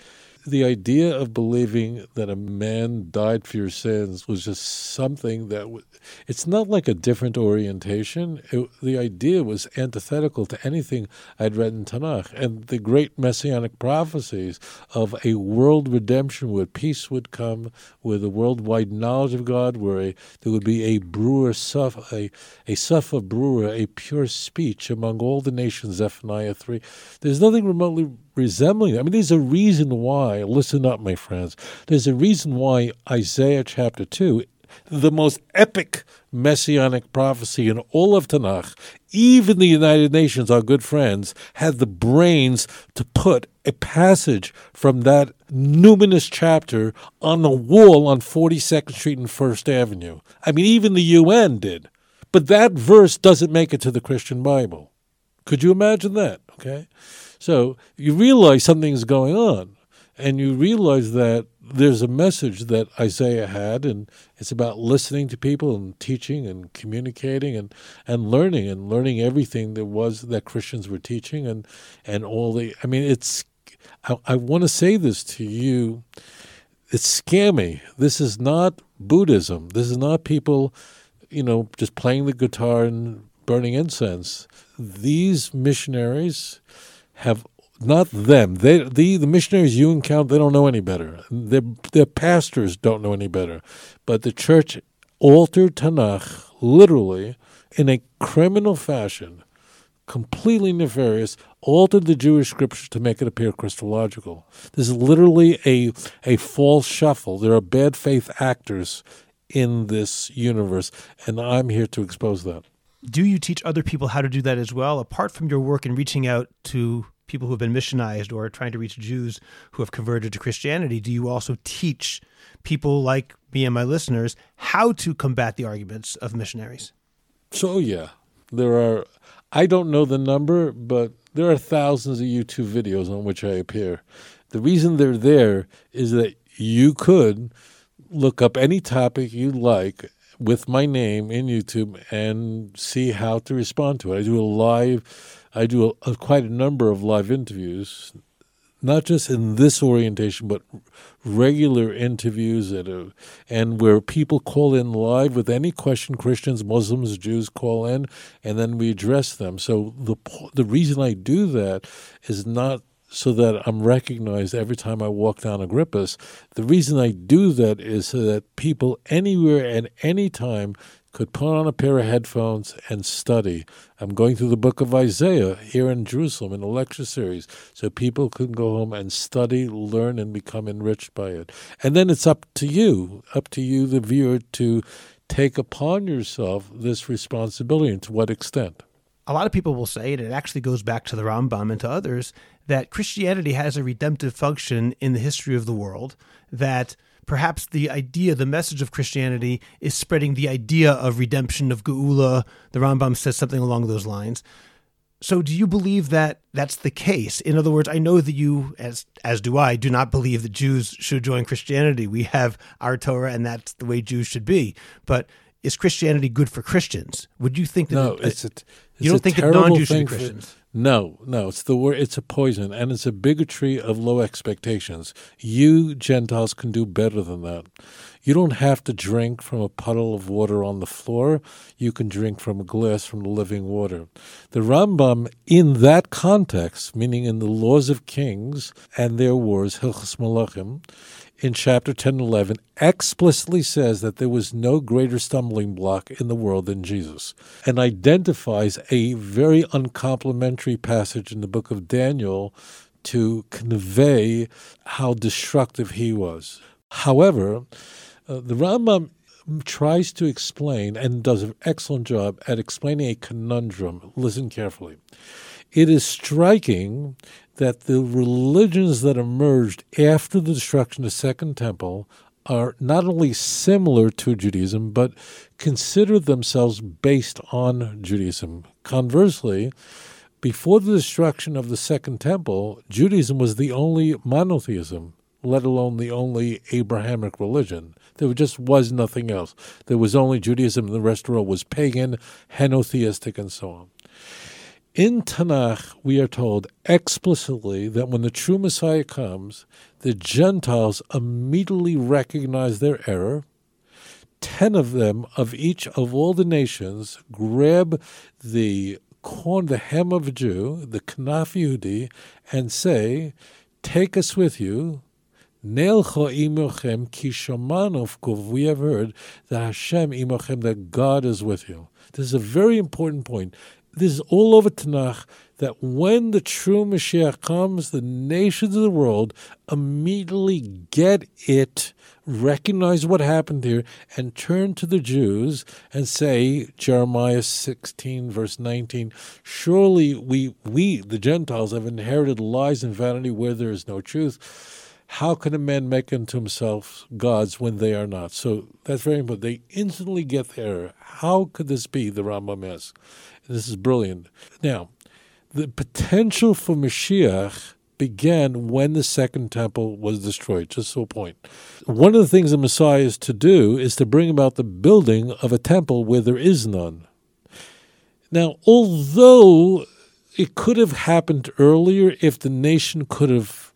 The idea of believing that a man died for your sins was just something that w- it's not like a different orientation. It, the idea was antithetical to anything I'd read in Tanakh and the great messianic prophecies of a world redemption where peace would come, where the worldwide knowledge of God, where a, there would be a brewer, suf, a, a safa berurah, a pure speech among all the nations, Zephaniah 3. There's nothing remotely resembling. I mean, there's a reason why, listen up, my friends, there's a reason why Isaiah chapter 2 the most epic messianic prophecy in all of Tanakh, even the United Nations, our good friends, had the brains to put a passage from that numinous chapter on the wall on 42nd Street and First Avenue. I mean, even the UN did. But that verse doesn't make it to the Christian Bible. Could you imagine that? Okay. So you realize something's going on, and you realize that there's a message that Isaiah had, and it's about listening to people and teaching and communicating and, and learning and learning everything there was that Christians were teaching and, and all the. I mean, it's. I, I want to say this to you. It's scammy. This is not Buddhism. This is not people, you know, just playing the guitar and burning incense. These missionaries have not them. They the the missionaries you encounter they don't know any better. Their their pastors don't know any better. But the church altered Tanakh literally in a criminal fashion, completely nefarious, altered the Jewish scriptures to make it appear Christological. This is literally a a false shuffle. There are bad faith actors in this universe, and I'm here to expose that. Do you teach other people how to do that as well, apart from your work in reaching out to people who have been missionized or trying to reach Jews who have converted to Christianity, do you also teach people like me and my listeners how to combat the arguments of missionaries? So, yeah, there are, I don't know the number, but there are thousands of YouTube videos on which I appear. The reason they're there is that you could look up any topic you like with my name in YouTube and see how to respond to it. I do a live, I do a, a, quite a number of live interviews, not just in this orientation, but regular interviews and where people call in live with any question Christians, Muslims, Jews call in, and then we address them. So the the reason I do that is not so that I'm recognized every time I walk down Agrippa's. The reason I do that is so that people anywhere and any time could put on a pair of headphones and study. I'm going through the book of Isaiah here in Jerusalem in a lecture series, so people can go home and study, learn, and become enriched by it. And then it's up to you, up to you, the viewer, to take upon yourself this responsibility and to what extent. A lot of people will say, and it actually goes back to the Rambam and to others, that Christianity has a redemptive function in the history of the world, that perhaps the idea, the message of Christianity is spreading the idea of redemption, of Geula. The Rambam says something along those lines. So, do you believe that that's the case? In other words, I know that you, as as do I, do not believe that Jews should join Christianity. We have our Torah, and that's the way Jews should be. But is Christianity good for Christians? Would you think that? No, it, it's a, it's you don't think that non-Jews should be Christians? No, no, it's the word. It's a poison, and it's a bigotry of low expectations. You Gentiles can do better than that. You don't have to drink from a puddle of water on the floor. You can drink from a glass from the living water. The Rambam, in that context, meaning in the laws of kings and their wars, Hilchas Malachim, in chapter 10 and 11 explicitly says that there was no greater stumbling block in the world than Jesus and identifies a very uncomplimentary passage in the book of Daniel to convey how destructive he was. However, uh, the Rambam tries to explain and does an excellent job at explaining a conundrum. Listen carefully. It is striking that the religions that emerged after the destruction of the Second Temple are not only similar to Judaism, but consider themselves based on Judaism. Conversely, before the destruction of the Second Temple, Judaism was the only monotheism, let alone the only Abrahamic religion. There just was nothing else. There was only Judaism, and the rest of the world was pagan, henotheistic, and so on. In Tanakh, we are told explicitly that when the true Messiah comes, the Gentiles immediately recognize their error. Ten of them, of each of all the nations, grab the corn, the hem of a Jew, the Knaf Yehudi, and say, Take us with you. We have heard that Hashem imochem, that God is with you. This is a very important point this is all over Tanakh that when the true Mashiach comes, the nations of the world immediately get it, recognize what happened here, and turn to the Jews and say, Jeremiah 16, verse 19, surely we, we, the Gentiles, have inherited lies and vanity where there is no truth. How can a man make unto himself gods when they are not? So that's very important. They instantly get there. How could this be, the Rambam asks? This is brilliant. Now, the potential for Mashiach began when the second temple was destroyed, just so a point. One of the things the Messiah is to do is to bring about the building of a temple where there is none. Now, although it could have happened earlier if the nation could have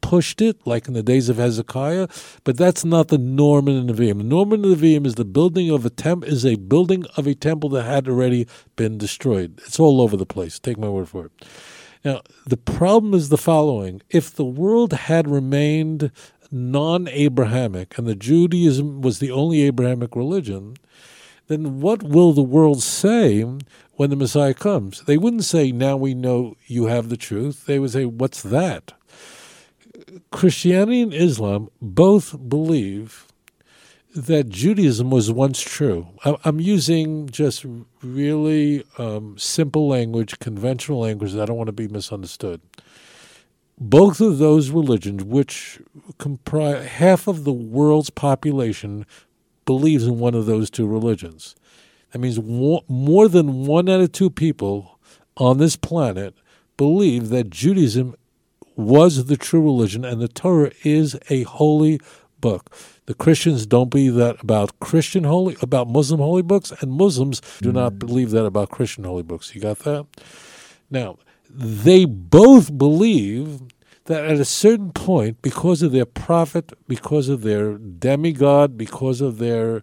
pushed it, like in the days of Hezekiah, but that's not the norm in the Nevi'im. The norm in the Nevi'im is the building of a temple is a building of a temple that had already been destroyed. It's all over the place. Take my word for it. Now, the problem is the following: if the world had remained non-Abrahamic and the Judaism was the only Abrahamic religion, then what will the world say when the Messiah comes? They wouldn't say, Now we know you have the truth. They would say, What's that? Christianity and Islam both believe that Judaism was once true. I'm using just really um, simple language, conventional language. I don't want to be misunderstood. both of those religions, which comprise half of the world's population, believes in one of those two religions. That means more than one out of two people on this planet believe that Judaism was the true religion and the Torah is a holy book. The Christians don't believe that about Christian holy about Muslim holy books, and Muslims do not believe that about Christian holy books. You got that? Now, they both believe that at a certain point, because of their prophet, because of their demigod, because of their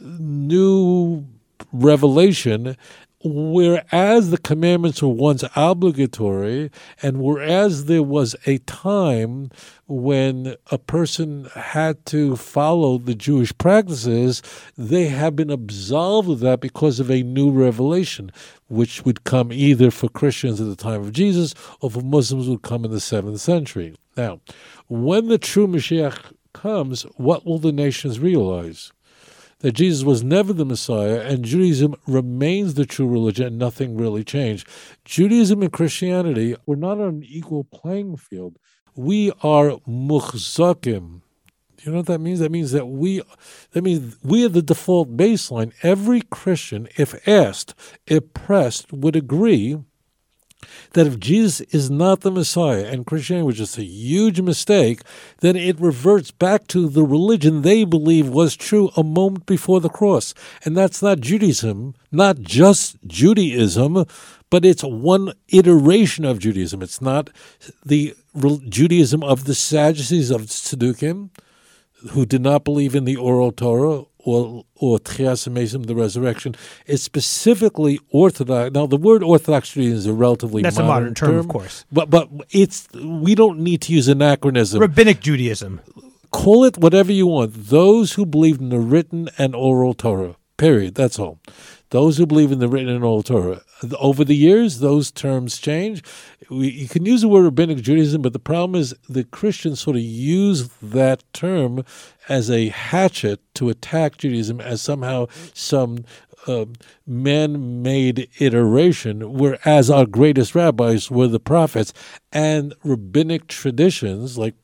new revelation, whereas the commandments were once obligatory, and whereas there was a time when a person had to follow the Jewish practices, they have been absolved of that because of a new revelation, which would come either for Christians at the time of Jesus or for Muslims would come in the seventh century. Now, when the true Mashiach comes, what will the nations realize? That Jesus was never the Messiah and Judaism remains the true religion and nothing really changed. Judaism and Christianity were not on an equal playing field. We are muhzakim. You know what that means? That means that we that means we are the default baseline. Every Christian, if asked, if pressed, would agree that if Jesus is not the Messiah and Christianity was just a huge mistake, then it reverts back to the religion they believe was true a moment before the cross. And that's not Judaism, not just Judaism, but it's one iteration of Judaism. It's not the Judaism of the Sadducees of Tzaddukim, who did not believe in the oral Torah or or Tchias the resurrection, is specifically Orthodox. Now, the word Orthodox Judaism is a relatively that's modern a modern term, term, of course. But but it's we don't need to use anachronism. Rabbinic Judaism. Call it whatever you want. Those who believe in the written and oral Torah. Period. That's all. Those who believe in the written and oral Torah. Over the years, those terms change. We, you can use the word rabbinic Judaism, but the problem is the Christians sort of use that term as a hatchet to attack Judaism as somehow some uh, man made iteration, whereas our greatest rabbis were the prophets and rabbinic traditions like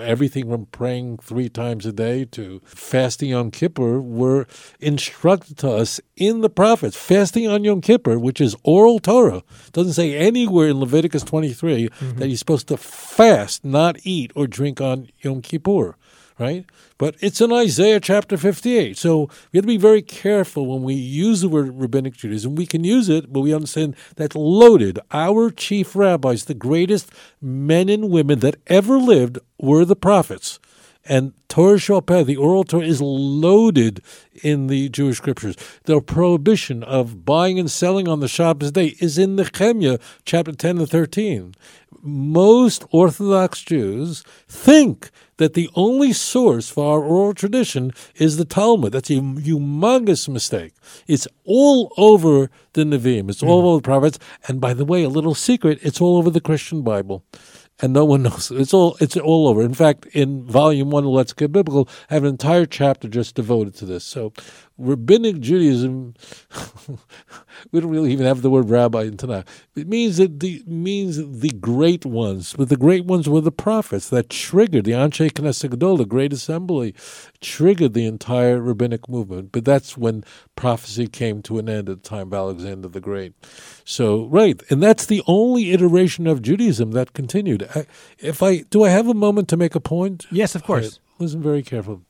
everything from praying three times a day to fasting on Kippur were instructed to us in the prophets. Fasting on Yom Kippur, which is oral Torah, doesn't say anywhere in Leviticus 23 mm-hmm. that you're supposed to fast, not eat or drink on Yom Kippur right? But it's in Isaiah chapter 58. So we have to be very careful when we use the word rabbinic Judaism. We can use it, but we understand that's loaded. Our chief rabbis, the greatest men and women that ever lived, were the prophets. And Torah Shal the oral Torah, is loaded in the Jewish scriptures. The prohibition of buying and selling on the Shabbos day is in the Nehemiah chapter 10 and 13. Most Orthodox Jews think that the only source for our oral tradition is the Talmud. That's a humongous mistake. It's all over the Nevi'im. It's all mm. over the prophets. And by the way, a little secret, it's all over the Christian Bible and no one (laughs) knows. It's all it's all over. In fact, in volume one of Let's Get Biblical, I have an entire chapter just devoted to this. So, rabbinic Judaism, (laughs) we don't really even have the word rabbi in Tanakh. It means that the means the great ones, but the great ones were the prophets that triggered the Anshe Knesset Gadol, the Great Assembly, triggered the entire rabbinic movement. But that's when prophecy came to an end at the time of Alexander the Great. So, right, and that's the only iteration of Judaism that continued. I, if I do, I have a moment to make a point. Yes, of course. Right, listen very careful.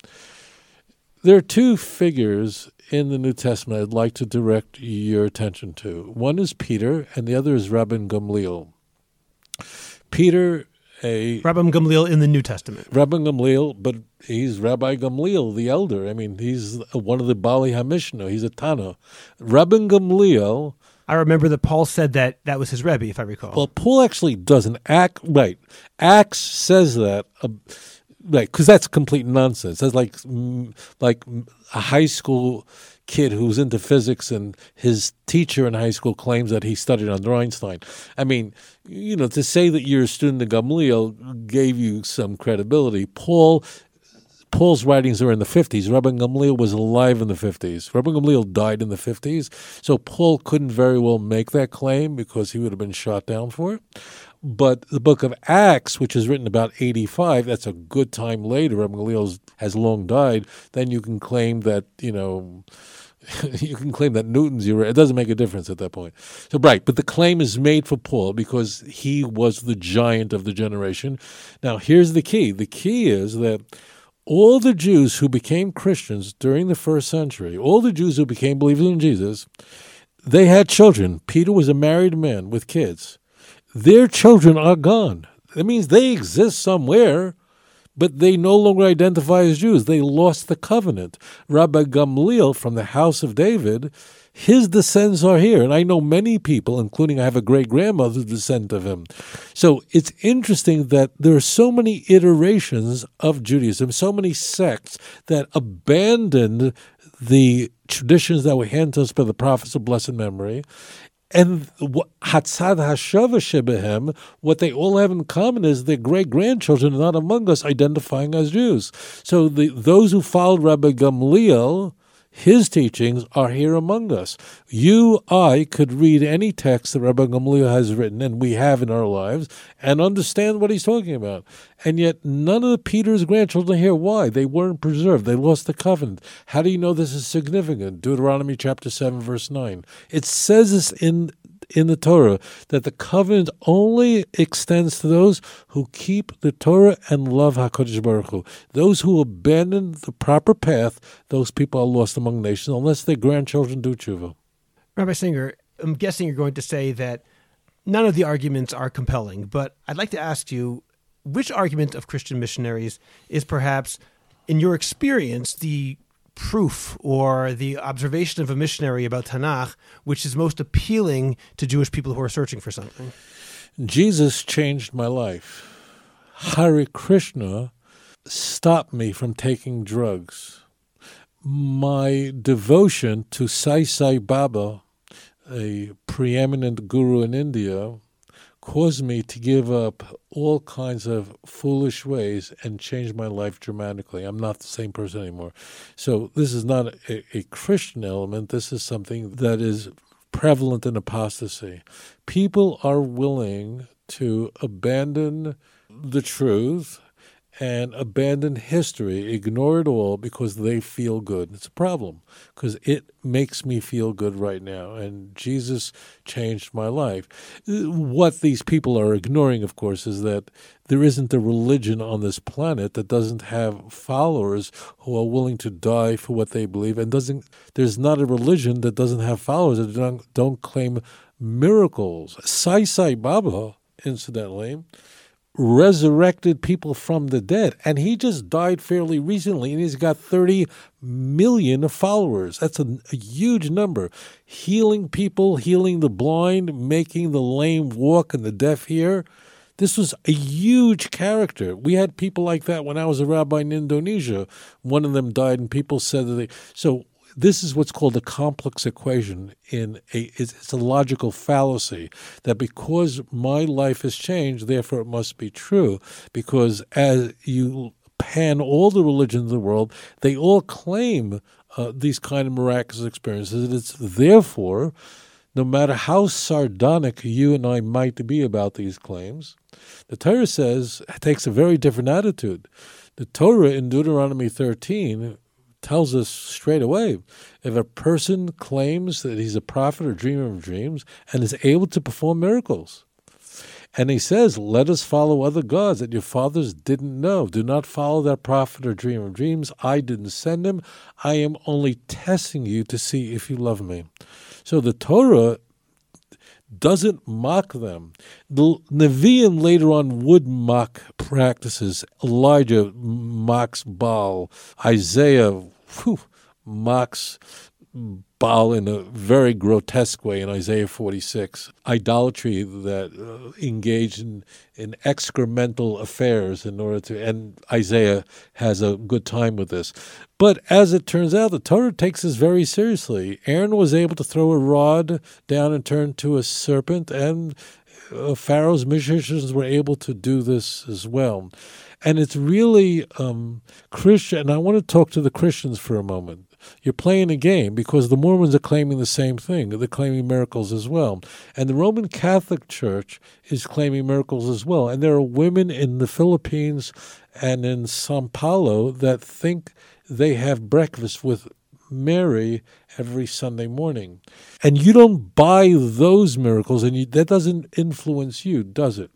There are two figures in the New Testament I'd like to direct your attention to. One is Peter, and the other is Rabban Gamliel. Peter, a Rabban Gamliel in the New Testament. Rabban Gamliel, but he's Rabbi Gamliel, the elder. I mean, he's one of the Bali Hamishna. He's a Tana. Rabban Gamliel. I remember that Paul said that that was his Rebbe, if I recall. Well, Paul actually doesn't act right. Acts says that. Uh, right because that's complete nonsense that's like like a high school kid who's into physics and his teacher in high school claims that he studied under Einstein. I mean, you know, to say that you're a student of Gamliel gave you some credibility. Paul Paul's writings are in the 50s. Rabbi Gamliel was alive in the 50s. Rabbi Gamliel died in the 50s. So Paul couldn't very well make that claim because he would have been shot down for it. But the book of Acts, which is written about 85, that's a good time later. Rabbi Gamliel has long died. Then you can claim that, you know, (laughs) you can claim that Newton's your it doesn't make a difference at that point. So right, but the claim is made for Paul because he was the giant of the generation. Now here's the key. The key is that all the Jews who became Christians during the first century, all the Jews who became believers in Jesus, they had children. Peter was a married man with kids. Their children are gone. That means they exist somewhere but they no longer identify as Jews. They lost the covenant. Rabbi Gamliel from the house of David, his descendants are here. And I know many people, including I have a great grandmother descent of him. So it's interesting that there are so many iterations of Judaism, so many sects that abandoned the traditions that were handed to us by the prophets of blessed memory and Hatzad Hashava Shebehem, what they all have in common is their great grandchildren are not among us identifying as Jews. So the, those who followed Rabbi Gamliel, his teachings are here among us. You, I, could read any text that Rabbi Gamliel has written, and we have in our lives, and understand what he's talking about. And yet, none of Peter's grandchildren here. Why? They weren't preserved. They lost the covenant. How do you know this is significant? Deuteronomy chapter 7, verse 9. It says this in in the Torah that the covenant only extends to those who keep the Torah and love Hakadosh Baruch Hu. Those who abandon the proper path, those people are lost among nations unless their grandchildren do tshuva. Rabbi Singer, I'm guessing you're going to say that none of the arguments are compelling, but I'd like to ask you which argument of Christian missionaries is perhaps, in your experience, the proof or the observation of a missionary about Tanakh, which is most appealing to Jewish people who are searching for something? Jesus changed my life. Hare Krishna stopped me from taking drugs. My devotion to Sai Sai Baba, a preeminent guru in India, caused me to give up all kinds of foolish ways and change my life dramatically. I'm not the same person anymore. So, this is not a, a Christian element, this is something that is prevalent in apostasy. People are willing to abandon the truth and abandon history, ignore it all because they feel good. It's a problem because it makes me feel good right now. And Jesus changed my life. What these people are ignoring, of course, is that there isn't a religion on this planet that doesn't have followers who are willing to die for what they believe. And doesn't there's not a religion that doesn't have followers that don't, don't claim miracles. Sai Sai Baba, incidentally, resurrected people from the dead. And he just died fairly recently, and he's got 30 million followers. That's a, a, huge number. Healing people, healing the blind, making the lame walk and the deaf hear. This was a huge character. We had people like that when I was a rabbi in Indonesia. One of them died, and people said that they. So this is what's called a complex equation in a it's a logical fallacy that because my life has changed therefore it must be true because as you pan all the religions of the world they all claim uh, these kind of miraculous experiences. It's therefore no matter how sardonic you and I might be about these claims the Torah says takes a very different attitude. The Torah in Deuteronomy 13 tells us straight away if a person claims that he's a prophet or dreamer of dreams and is able to perform miracles. And he says, Let us follow other gods that your fathers didn't know. Do not follow that prophet or dreamer of dreams. I didn't send him. I am only testing you to see if you love me. So the Torah doesn't mock them. The Nevi'im later on would mock practices. Elijah mocks Baal. Isaiah whew, mocks Baal in a very grotesque way in Isaiah 46. Idolatry that uh, engaged in, in excremental affairs in order to, and Isaiah has a good time with this. But as it turns out, the Torah takes this very seriously. Aaron was able to throw a rod down and turn to a serpent, and uh, Pharaoh's magicians were able to do this as well. And it's really um, Christian. And I want to talk to the Christians for a moment. You're playing a game because the Mormons are claiming the same thing. They're claiming miracles as well. And the Roman Catholic Church is claiming miracles as well. And there are women in the Philippines and in Sao Paulo that think they have breakfast with Mary every Sunday morning. And you don't buy those miracles, and you, that doesn't influence you, does it?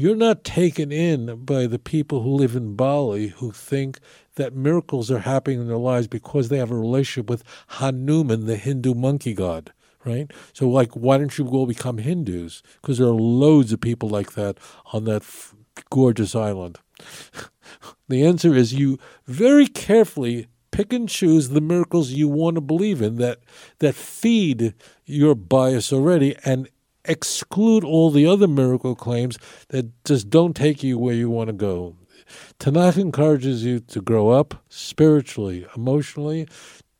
You're not taken in by the people who live in Bali who think that miracles are happening in their lives because they have a relationship with Hanuman, the Hindu monkey god, right? So, like, why don't you all become Hindus? Because there are loads of people like that on that f- gorgeous island. (laughs) the answer is you very carefully pick and choose the miracles you want to believe in that that feed your bias already and exclude all the other miracle claims that just don't take you where you want to go. Tanakh encourages you to grow up spiritually, emotionally,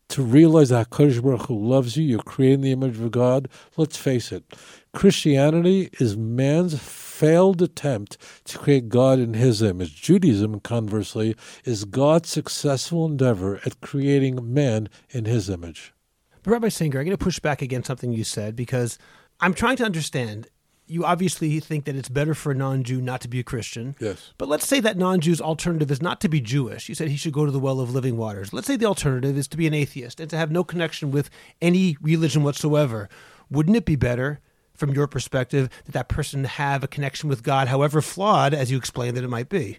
to realize that HaKadosh Baruch Hu loves you. You're created in the image of God. Let's face it, Christianity is man's failed attempt to create God in his image. Judaism, conversely, is God's successful endeavor at creating man in his image. But Rabbi Singer, I'm going to push back against something you said because I'm trying to understand you obviously think that it's better for a non-Jew not to be a Christian. Yes. But let's say that non-Jew's alternative is not to be Jewish. You said he should go to the well of living waters. Let's say the alternative is to be an atheist and to have no connection with any religion whatsoever. Wouldn't it be better from your perspective that that person have a connection with God, however flawed as you explained that it might be?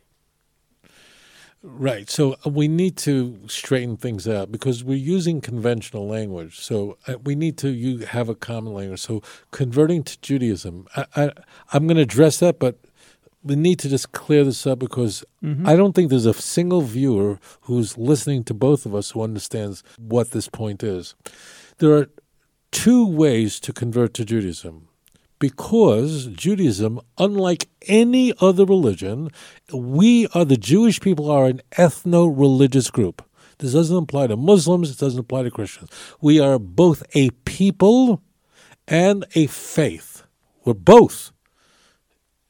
Right. So uh, we need to straighten things out because we're using conventional language. So uh, we need to you have a common language. So converting to Judaism, I, I, I'm going to address that, but we need to just clear this up because mm-hmm. I don't think there's a single viewer who's listening to both of us who understands what this point is. There are two ways to convert to Judaism because Judaism, unlike any other religion, we are the Jewish people are an ethno religious group. This doesn't apply to Muslims, it doesn't apply to Christians. We are both a people and a faith. We're both.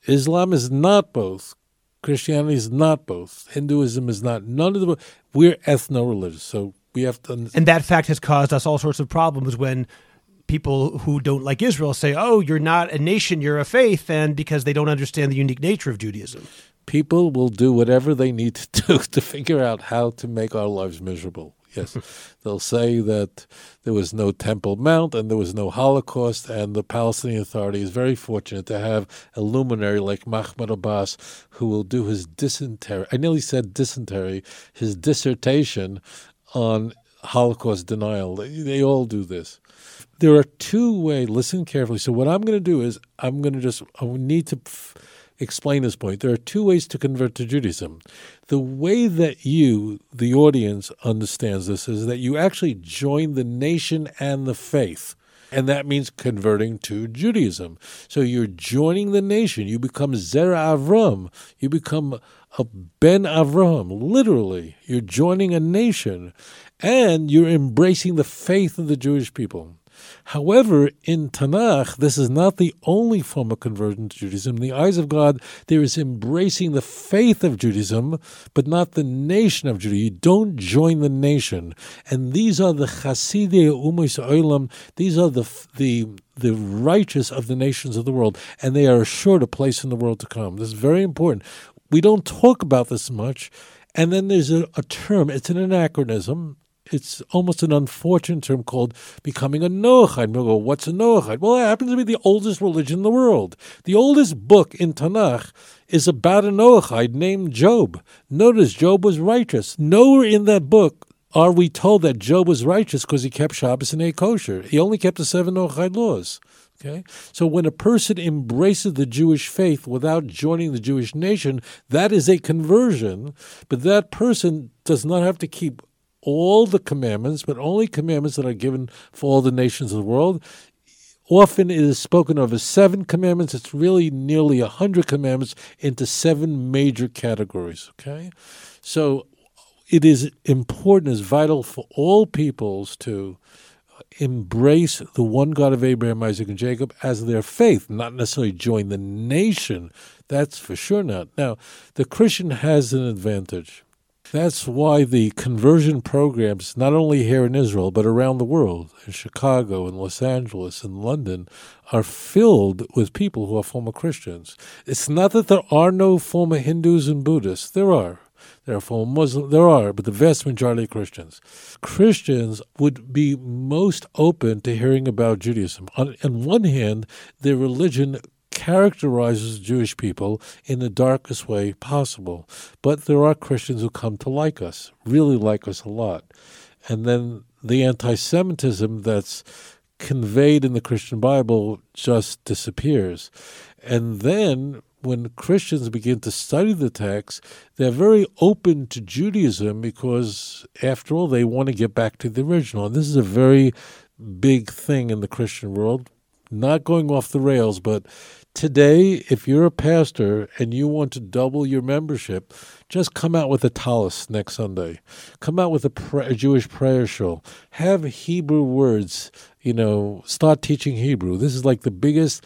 Islam is not both. Christianity is not both. Hinduism is not. None of the. We're ethno religious. So we have to. And that fact has caused us all sorts of problems when people who don't like Israel say, "Oh, you're not a nation, you're a faith," and because they don't understand the unique nature of Judaism. People will do whatever they need to do (laughs) to figure out how to make our lives miserable. Yes, (laughs) they'll say that there was no Temple Mount and there was no Holocaust, and the Palestinian Authority is very fortunate to have a luminary like Mahmoud Abbas who will do his dysentery. I nearly said dysentery, his dissertation on Holocaust denial. They, they all do this there are two ways. Listen carefully. So what I'm going to do is I'm going to just I need to explain this point. There are two ways to convert to Judaism. The way that you, the audience, understands this is that you actually join the nation and the faith. And that means converting to Judaism. So you're joining the nation. You become Zera Avram. You become a Ben Avram. Literally, you're joining a nation and you're embracing the faith of the Jewish people. However, in Tanakh, this is not the only form of conversion to Judaism. In the eyes of God, there is embracing the faith of Judaism, but not the nation of Judaism. You don't join the nation. And these are the Chasidei Umis Olam. These are the the the righteous of the nations of the world, and they are assured a place in the world to come. This is very important. We don't talk about this much. And then there's a, a term, it's an anachronism it's almost an unfortunate term called becoming a Noahide. We'll go, what's a Noahide? Well, it happens to be the oldest religion in the world. The oldest book in Tanakh is about a Noahide named Job. Notice Job was righteous. Nowhere in that book are we told that Job was righteous because he kept Shabbos and ate kosher. He only kept the seven Noahide laws. Okay? So when a person embraces the Jewish faith without joining the Jewish nation, that is a conversion, but that person does not have to keep all the commandments, but only commandments that are given for all the nations of the world. Often it is spoken of as seven commandments. It's really nearly a hundred commandments into seven major categories. Okay, so it is important, is vital for all peoples to embrace the one God of Abraham, Isaac, and Jacob as their faith, not necessarily join the nation. That's for sure not. Now, the Christian has an advantage. That's why the conversion programs, not only here in Israel, but around the world, in Chicago and Los Angeles and London, are filled with people who are former Christians. It's not that there are no former Hindus and Buddhists, there are. There are former Muslims, there are, but the vast majority of Christians. Christians would be most open to hearing about Judaism. On, on one hand, their religion characterizes Jewish people in the darkest way possible. But there are Christians who come to like us, really like us a lot. And then the anti Semitism that's conveyed in the Christian Bible just disappears. And then when Christians begin to study the text, they're very open to Judaism because, after all, they want to get back to the original. And this is a very big thing in the Christian world. Not going off the rails, but Today, if you're a pastor and you want to double your membership, just come out with a tallis next Sunday. Come out with a, a Jewish prayer show. Have Hebrew words. You know, start teaching Hebrew. This is like the biggest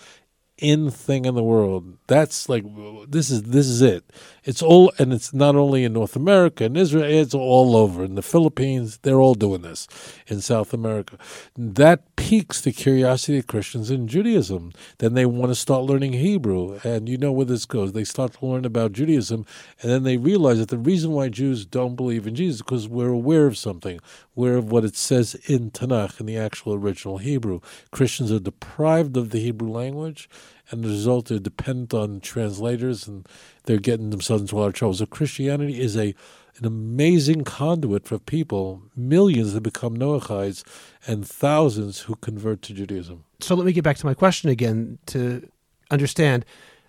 in thing in the world. That's like this is this is it. It's all and it's not only in North America and Israel, it's all over. In the Philippines, they're all doing this. In South America. That piques the curiosity of Christians in Judaism. Then they want to start learning Hebrew. And you know where this goes. They start to learn about Judaism and then they realize that the reason why Jews don't believe in Jesus is because we're aware of something. Aware of what it says in Tanakh in the actual original Hebrew. Christians are deprived of the Hebrew language and the result they're dependent on translators and they're getting themselves into a lot of trouble. So Christianity is a an amazing conduit for people, millions that become Noachites and thousands who convert to Judaism. So let me get back to my question again to understand.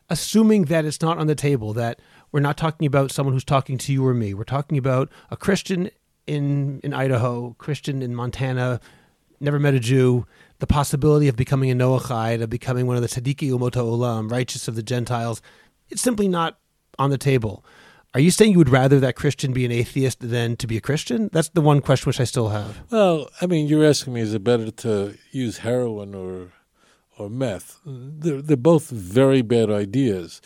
Assuming that it's not on the table, that we're not talking about someone who's talking to you or me, we're talking about a Christian in in Idaho, Christian in Montana, never met a Jew, the possibility of becoming a Noachide, of becoming one of the Tzadiki Umot Olam, righteous of the Gentiles, it's simply not on the table. Are you saying you would rather that Christian be an atheist than to be a Christian? That's the one question which I still have. Well, I mean, you're asking me, is it better to use heroin or or meth? They're, they're both very bad ideas.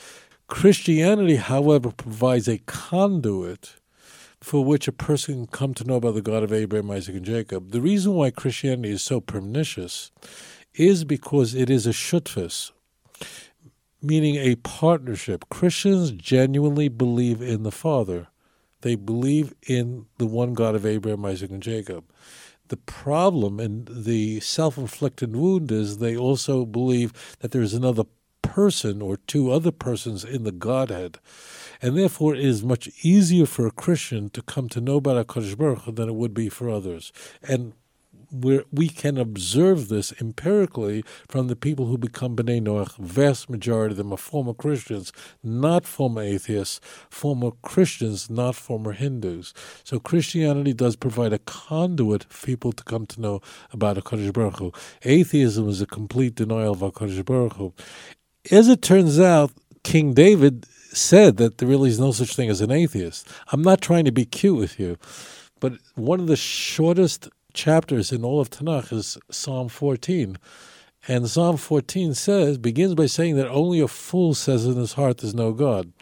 Christianity, however, provides a conduit for which a person can come to know about the God of Abraham, Isaac, and Jacob. The reason why Christianity is so pernicious is because it is a shutfus, meaning a partnership. Christians genuinely believe in the Father. They believe in the one God of Abraham, Isaac, and Jacob. The problem and the self inflicted wound is they also believe that there is another person or two other persons in the Godhead. And therefore, it is much easier for a Christian to come to know about HaKadosh Baruch than it would be for others. And we we can observe this empirically from the people who become B'nai Noach. Vast majority of them are former Christians, not former atheists, former Christians, not former Hindus. So Christianity does provide a conduit for people to come to know about HaKadosh Baruch Hu. Atheism is a complete denial of HaKadosh Baruch Hu. As it turns out, King David said that there really is no such thing as an atheist. I'm not trying to be cute with you, but one of the shortest chapters in all of Tanakh is Psalm 14. And Psalm 14 says, begins by saying that only a fool says in his heart there's no God.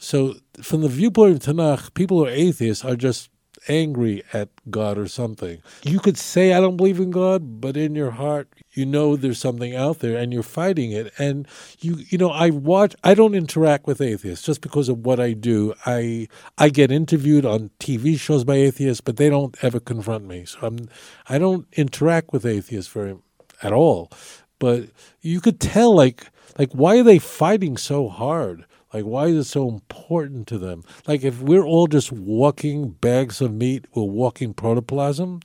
So, from the viewpoint of Tanakh, people who are atheists are just angry at God or something. You could say, I don't believe in God, but in your heart, you know there's something out there and you're fighting it. And you, you know, I watch, I don't interact with atheists just because of what I do. I, I get interviewed on TV shows by atheists, but they don't ever confront me. So I'm, I don't interact with atheists very, at all. But you could tell, like, like, why are they fighting so hard? Like, why is it so important to them? Like, if we're all just walking bags of meat, we're walking protoplasm.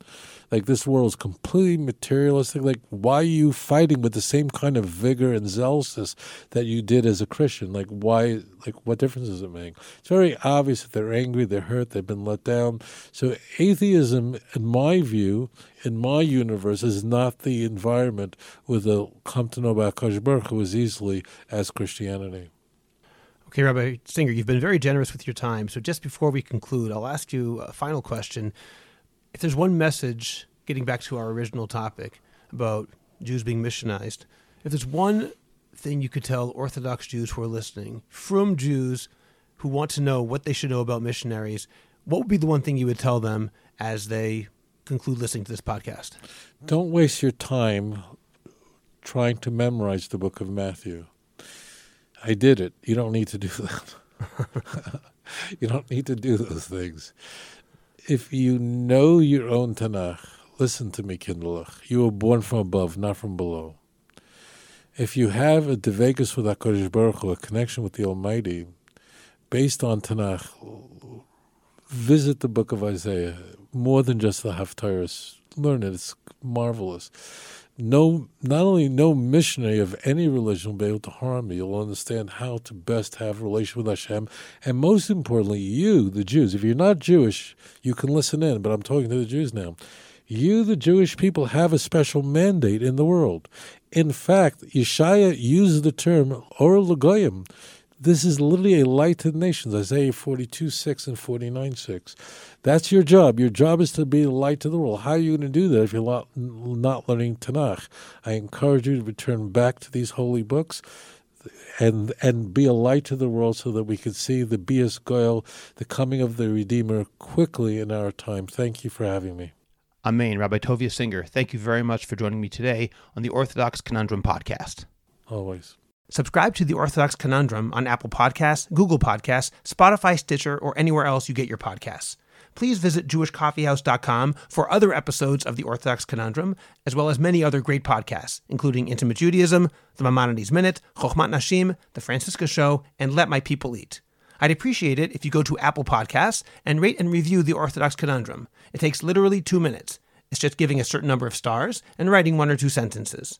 Like, this world is completely materialistic. Like, why are you fighting with the same kind of vigor and zealousness that you did as a Christian? Like, why? Like, what difference does it make? It's very obvious that they're angry, they're hurt, they've been let down. So, atheism, in my view, in my universe, is not the environment where they'll come to know about Kosh Hu as easily as Christianity. Okay, Rabbi Singer, you've been very generous with your time. So just before we conclude, I'll ask you a final question. If there's one message getting back to our original topic about Jews being missionized, if there's one thing you could tell Orthodox Jews who are listening, from Jews who want to know what they should know about missionaries, what would be the one thing you would tell them as they conclude listening to this podcast? Don't waste your time trying to memorize the book of Matthew. I did it. You don't need to do (laughs) that. (laughs) you don't need to do those things. If you know your own Tanakh, listen to me, Kinderlich. You were born from above, not from below. If you have a devegus with HaKadosh Baruch Hu, a connection with the Almighty, based on Tanakh, visit the book of Isaiah more than just the Haftarahs. Learn it; it's marvelous. No, not only no missionary of any religion will be able to harm you. You'll understand how to best have a relation with Hashem, and most importantly, you, the Jews. If you're not Jewish, you can listen in. But I'm talking to the Jews now. You, the Jewish people, have a special mandate in the world. In fact, Yeshaya uses the term Or Lagoyim this is literally a light to the nations, Isaiah 42, 6 and 49, 6. That's your job. Your job is to be the light to the world. How are you going to do that if you're not, learning Tanakh? I encourage you to return back to these holy books and and be a light to the world so that we can see the Bias Goel, the coming of the Redeemer, quickly in our time. Thank you for having me. Amen. Rabbi Tovia Singer, thank you very much for joining me today on the Orthodox Conundrum podcast. Always. Subscribe to the Orthodox Conundrum on Apple Podcasts, Google Podcasts, Spotify, Stitcher, or anywhere else you get your podcasts. Please visit jewishcoffeehouse.com for other episodes of the Orthodox Conundrum, as well as many other great podcasts, including Intimate Judaism, The Maimonides Minute, Chochmat Nashim, The Franciska Show, and Let My People Eat. I'd appreciate it if you go to Apple Podcasts and rate and review the Orthodox Conundrum. It takes literally two minutes. It's just giving a certain number of stars and writing one or two sentences